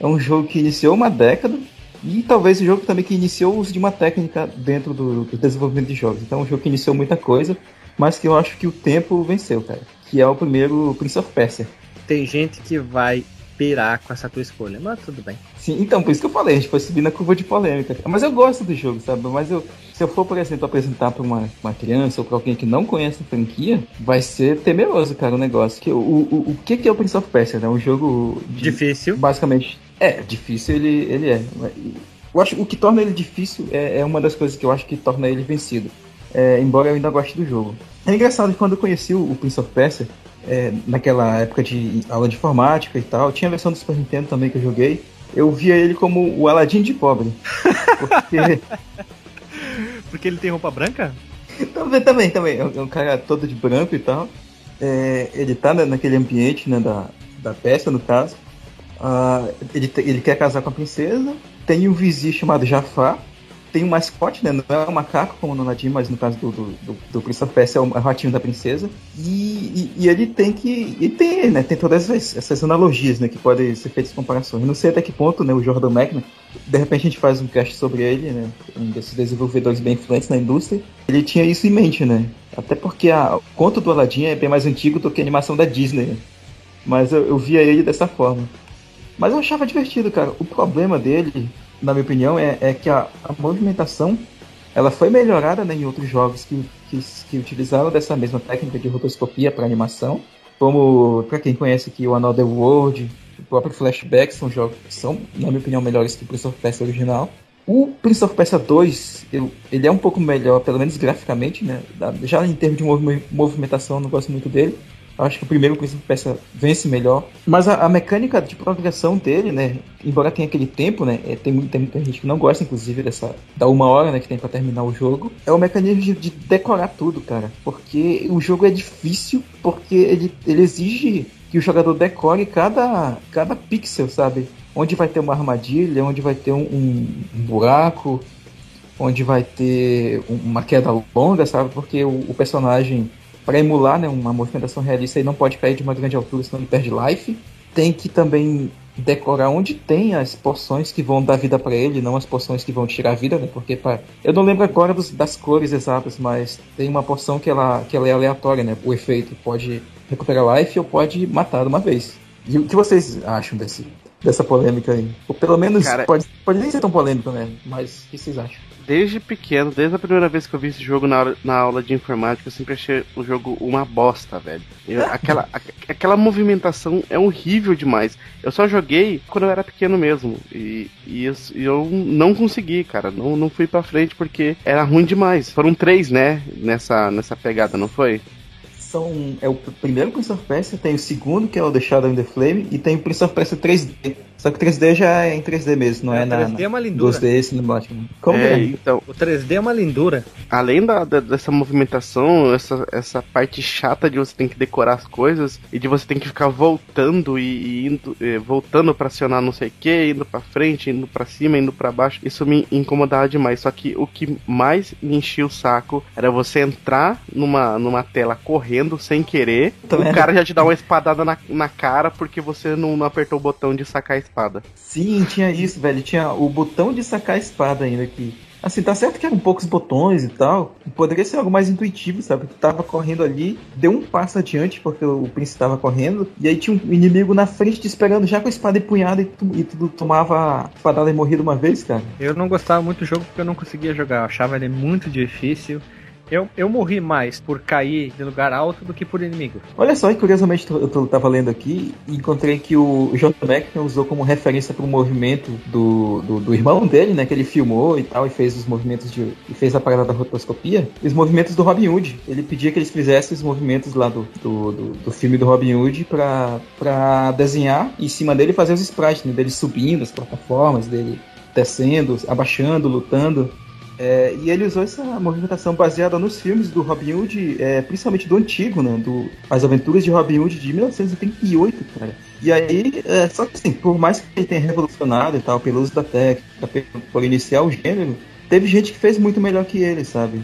é um jogo que iniciou uma década, e talvez o jogo também que iniciou o uso de uma técnica dentro do, do, desenvolvimento de jogos. Então, um jogo que iniciou muita coisa, mas que eu acho que o tempo venceu, cara. Que é o primeiro Prince of Persia. Tem gente que vai pirar com essa tua escolha, mas tudo bem. Sim, então, por isso que eu falei, a gente foi subir na curva de polêmica. Mas eu gosto do jogo, sabe? Mas eu, se eu for, por exemplo, apresentar pra uma, uma criança ou pra alguém que não conhece a franquia, vai ser temeroso, cara, o negócio. Que, o, o, o que, que é o Prince of Persia, né? Um jogo de- Difícil. Basicamente. É, difícil ele, ele é. Eu acho que o que torna ele difícil é, é uma das coisas que eu acho que torna ele vencido. É, embora eu ainda goste do jogo. É engraçado que quando eu conheci o, o Prince of Persia, é, naquela época de aula de informática e tal, tinha a versão do Super Nintendo também que eu joguei. Eu via ele como o Aladdin de pobre. Porque. *laughs* Porque ele tem roupa branca? também, também, também. É um é um cara todo de branco e tal. É, ele tá na- naquele ambiente né, da, da peça, no caso. Ah, ele, ele quer casar com a princesa. Tem um vizir chamado Jafar. Tem um mascote, né? Não é um macaco como no Aladdin, mas no caso do, do, do, do of Persia é o ratinho da princesa. E, e, e ele tem que. E tem, né? Tem todas essas, essas analogias, né? Que podem ser feitas comparações. Não sei até que ponto, né? O Jordan Mechner, de repente a gente faz um cast sobre ele, né? Um desses desenvolvedores bem influentes na indústria. Ele tinha isso em mente, né? Até porque a, o conto do Aladdin é bem mais antigo do que a animação da Disney. Mas eu, eu via ele dessa forma. Mas eu achava divertido, cara. O problema dele, na minha opinião, é, é que a, a movimentação ela foi melhorada né, em outros jogos que, que, que utilizaram dessa mesma técnica de rotoscopia para animação. Como, para quem conhece aqui, o Another World, o próprio Flashback, são jogos que são, na minha opinião, melhores que o Prince of Persia original. O Prince of Persia 2, eu- ele é um pouco melhor, pelo menos graficamente, né? Já em termos de movi- movimentação, eu não gosto muito dele. Acho que o primeiro Prince of Persia vence melhor. Mas a, a mecânica de progressão dele, né? Embora tenha aquele tempo, né? é, tem, tem muita gente que não gosta, inclusive, dessa da uma hora, né? Que tem pra terminar o jogo. É o mecanismo de, de decorar tudo, cara. Porque o jogo é difícil, porque ele, ele exige que o jogador decore cada, cada pixel, sabe? Onde vai ter uma armadilha, onde vai ter um, um- buraco, onde vai ter um- uma queda longa, sabe? Porque o, o personagem, para emular né, uma movimentação realista, ele não pode cair de uma grande altura, senão ele perde life. Tem que também decorar onde tem as poções que vão dar vida para ele, não as poções que vão tirar a vida, né? Porque pra... eu não lembro agora dos- das cores exatas, mas tem uma poção que ela, que ela é aleatória, né? O efeito pode recuperar life ou pode matar de uma vez. E o que vocês acham desse, dessa polêmica aí? Ou pelo menos Cara- pode, pode nem ser tão polêmica, né? Mas o que vocês acham? Desde pequeno, desde a primeira vez que eu vi esse jogo na, aula- na aula de informática, eu sempre achei o jogo uma bosta, velho. Eu- *laughs* aquela, a- aquela movimentação é horrível demais. Eu só joguei quando eu era pequeno mesmo. E, e eu, e eu não consegui, cara. Não, não fui pra frente porque era ruim demais. Foram três, né? Nessa, nessa pegada, não foi? São, é o primeiro Prince of Persia, tem o segundo, que é o The Shadow in the Flame, e tem o Prince of Persia 3D. Só que o 3D já é em 3D mesmo, não é, o na, 3D é uma lindura. 2D cinemático. Como é, é? então, O 3D é uma lindura. além da, da- dessa movimentação, essa, essa parte chata de você ter que decorar as coisas e de você ter que ficar voltando e, e indo, eh, voltando pra acionar não sei o que, indo pra frente, indo pra cima, indo pra baixo, isso me incomodava demais. Só que o que mais me enchia o saco era você entrar numa, numa tela correndo sem querer, Também. o cara já te dá uma espadada na, na cara porque você não, não apertou o botão de sacar a espada. Sim, tinha isso, velho. Tinha o botão de sacar a espada ainda aqui. Assim, tá certo que eram poucos botões e tal. Poderia ser algo mais intuitivo, sabe? Tu tava correndo ali, deu um passo adiante porque o príncipe tava correndo. E aí tinha um inimigo na frente te esperando já com a espada empunhada e tu, e tu tomava a espadada e morria de uma vez, cara. Eu não gostava muito do jogo porque eu não conseguia jogar. Eu achava ele muito difícil. Eu, eu morri mais por cair de lugar alto do que por inimigo. Olha só, e curiosamente eu tô- tava lendo aqui e encontrei que o John McNamara usou como referência para o movimento do, do, do irmão dele, né? Que ele filmou e tal, e fez os movimentos de. e fez a parada da rotoscopia. Os movimentos do Robin Hood. Ele pedia que eles fizessem os movimentos lá do, do, do, do filme do Robin Hood pra, pra desenhar em cima dele fazer os sprites, né? Dele subindo as plataformas, dele descendo, abaixando, lutando. É, e ele usou essa movimentação baseada nos filmes do Robin Hood, é, principalmente do antigo, né? Do As Aventuras de Robin Hood de 1988, cara. E aí, é, só que assim, por mais que ele tenha revolucionado e tal, pelo uso da técnica, por- iniciar o gênero, teve gente que fez muito melhor que ele, sabe?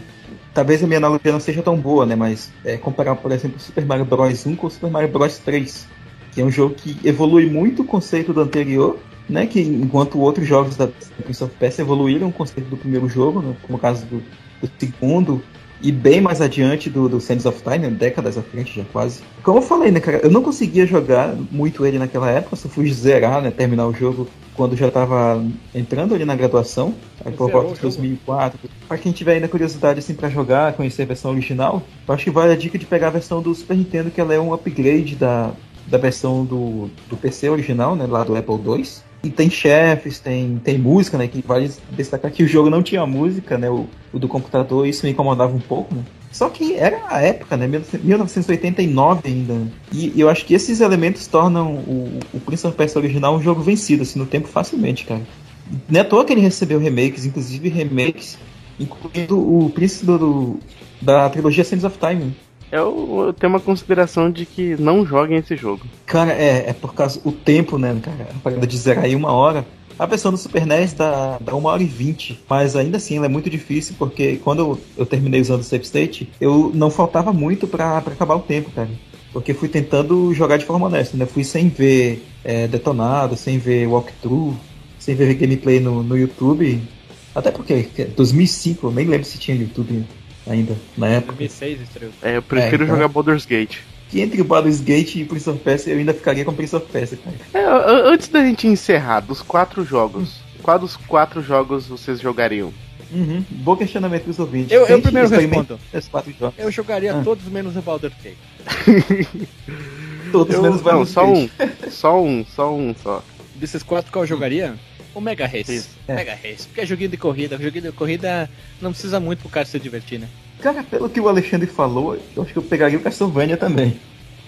Talvez a minha analogia não seja tão boa, né? Mas é, comparar, por exemplo, Super Mario Bros 1 com Super Mario Bros 3, que é um jogo que evolui muito o conceito do anterior, né? Que enquanto outros jogos da Prince of Persia evoluíram o conceito do primeiro jogo, né, como o caso do, do segundo, e bem mais adiante do, do Sands of Time, né, décadas à frente já quase. Como eu falei, né, cara, eu não conseguia jogar muito ele naquela época, só fui zerar, né, terminar o jogo quando já estava entrando ali na graduação, aí por volta de 2004. Para quem tiver ainda curiosidade assim para jogar, conhecer a versão original, eu acho que vale a dica de pegar a versão do Super Nintendo, que ela é um upgrade da, da versão do, do PC original, né, lá do Apple II. E tem chefes, tem, tem música, né? Que vale destacar que o jogo não tinha música, né? O, o do computador, isso me incomodava um pouco, né? Só que era a época, né? 1989 ainda. Né? E eu acho que esses elementos tornam o, o Prince of Persia original um jogo vencido, assim, no tempo facilmente, cara. Não é à toa que ele recebeu remakes, inclusive remakes, incluindo o Príncipe do, da trilogia Sands of Time. Eu, eu, tenho uma consideração de que não joguem esse jogo. Cara, é, é por causa o tempo, né, cara? A parada de zerar aí uma hora. A versão do Super NES dá, dá 1 hora e 20, mas ainda assim ela é muito difícil porque quando eu, eu terminei usando o Save State, eu não faltava muito para acabar o tempo, cara. Porque fui tentando jogar de forma honesta, né? Fui sem ver é, detonado, sem ver walkthrough, sem ver gameplay no, no YouTube. Até porque 2005, eu nem lembro se tinha YouTube ainda, na época. 2006 estreou. É, eu prefiro é, então... jogar Baldur's Gate. Que entre o Baldur's Gate e Prince of Persia, eu ainda ficaria com Prince of Persia, cara. É, antes da gente encerrar, dos quatro jogos, hum. qual dos quatro jogos vocês jogariam? Uhum. Bom questionamento dos ouvintes. Eu, eu primeiro respondo. Eu jogaria ah. todos menos o Baldur's Gate. *laughs* todos eu, menos o Baldur's Gate. Só um. Só um, só um, só. Desses quatro, qual eu jogaria? O Mega Race. É. Mega Race. Porque é joguinho de corrida. Joguinho de corrida não precisa muito pro cara se divertir, né? Cara, pelo que o Alexandre falou, eu acho que eu pegaria o Castlevania também.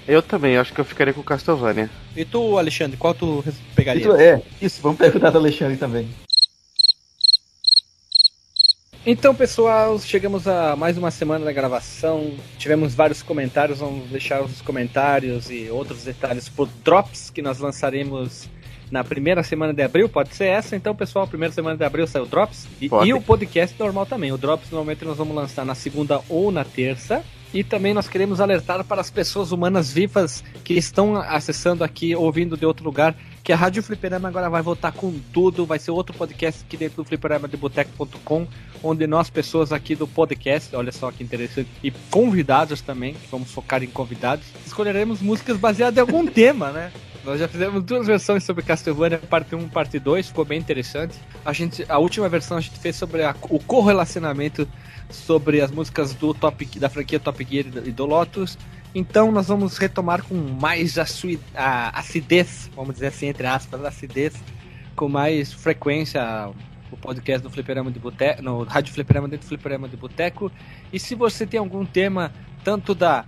Eu também, acho que eu ficaria com o Castlevania. E tu, Alexandre, qual tu pegaria? Tu, é, isso, vamos perguntar do Alexandre também. Então, pessoal, chegamos a mais uma semana da gravação. Tivemos vários comentários, vamos deixar os comentários e outros detalhes por drops que nós lançaremos na primeira semana de abril, pode ser essa. Então, pessoal, primeira semana de abril saiu o Drops. E, e, o podcast normal também. O Drops normalmente nós vamos lançar na segunda ou na terça. E também nós queremos alertar para as pessoas humanas vivas que estão acessando aqui, ouvindo de outro lugar, que a Rádio Fliperama agora vai voltar com tudo. Vai ser outro podcast aqui dentro do fliperama de boteco.com, onde nós, pessoas aqui do podcast, olha só que interessante, e convidados também, vamos focar em convidados, escolheremos músicas baseadas em algum *laughs* tema, né? Nós já fizemos duas versões sobre Castlevania, parte 1 e parte 2, ficou bem interessante. A, gente, a última versão a gente fez sobre a, o correlacionamento sobre as músicas do Top, da franquia Top Gear e do Lotus. Então nós vamos retomar com mais a, a acidez, vamos dizer assim, entre aspas, acidez, com mais frequência o podcast do Fliperama de Boteco, no Rádio Fliperama dentro do Fliperama de Boteco. E se você tem algum tema, tanto da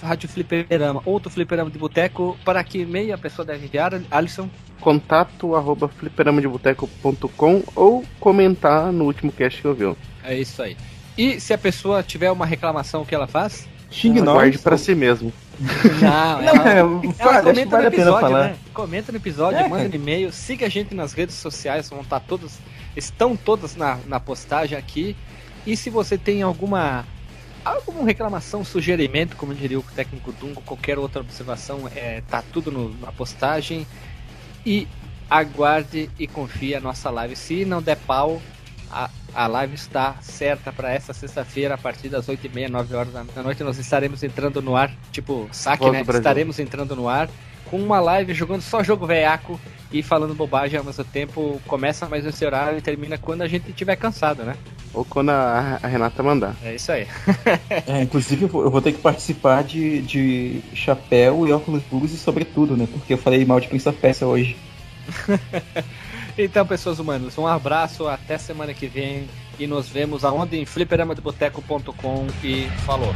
Rádio Fliperama ou do Fliperama de Boteco, para que e-mail a pessoa deve enviar, Alisson? Contato arroba fliperamadeboteco.com ou comentar no último cast que ouviu. É isso aí. E se a pessoa tiver uma reclamação, o que ela faz? Xingue nós. Guarde pra si mesmo. Não, *laughs* ela, ela, ela comenta vale no episódio, né? Comenta no episódio, é. manda um e-mail, siga a gente nas redes sociais, vão estar todas, estão todas na, na postagem aqui. E se você tem alguma alguma reclamação, sugerimento, como diria o técnico Dungo, qualquer outra observação, é, tá tudo no, na postagem. E aguarde e confie a nossa live. Se não der pau, a, a live está certa para essa sexta-feira, a partir das 8h30, 9 horas da noite. Nós estaremos entrando no ar, tipo, saque, né? Estaremos entrando no ar com uma live jogando só jogo veiaco e falando bobagem ao mesmo tempo. Começa mais nesse horário e termina quando a gente estiver cansado, né? Ou quando a, a Renata mandar. É isso aí. é, inclusive, eu vou, eu vou, ter que participar de, de chapéu e óculos blues e sobretudo, né? Porque eu falei mal de Prince of Persia hoje. *laughs* então, pessoas humanas, um abraço, até semana que vem e nos vemos aonde em fliperamadeboteco.com e falou.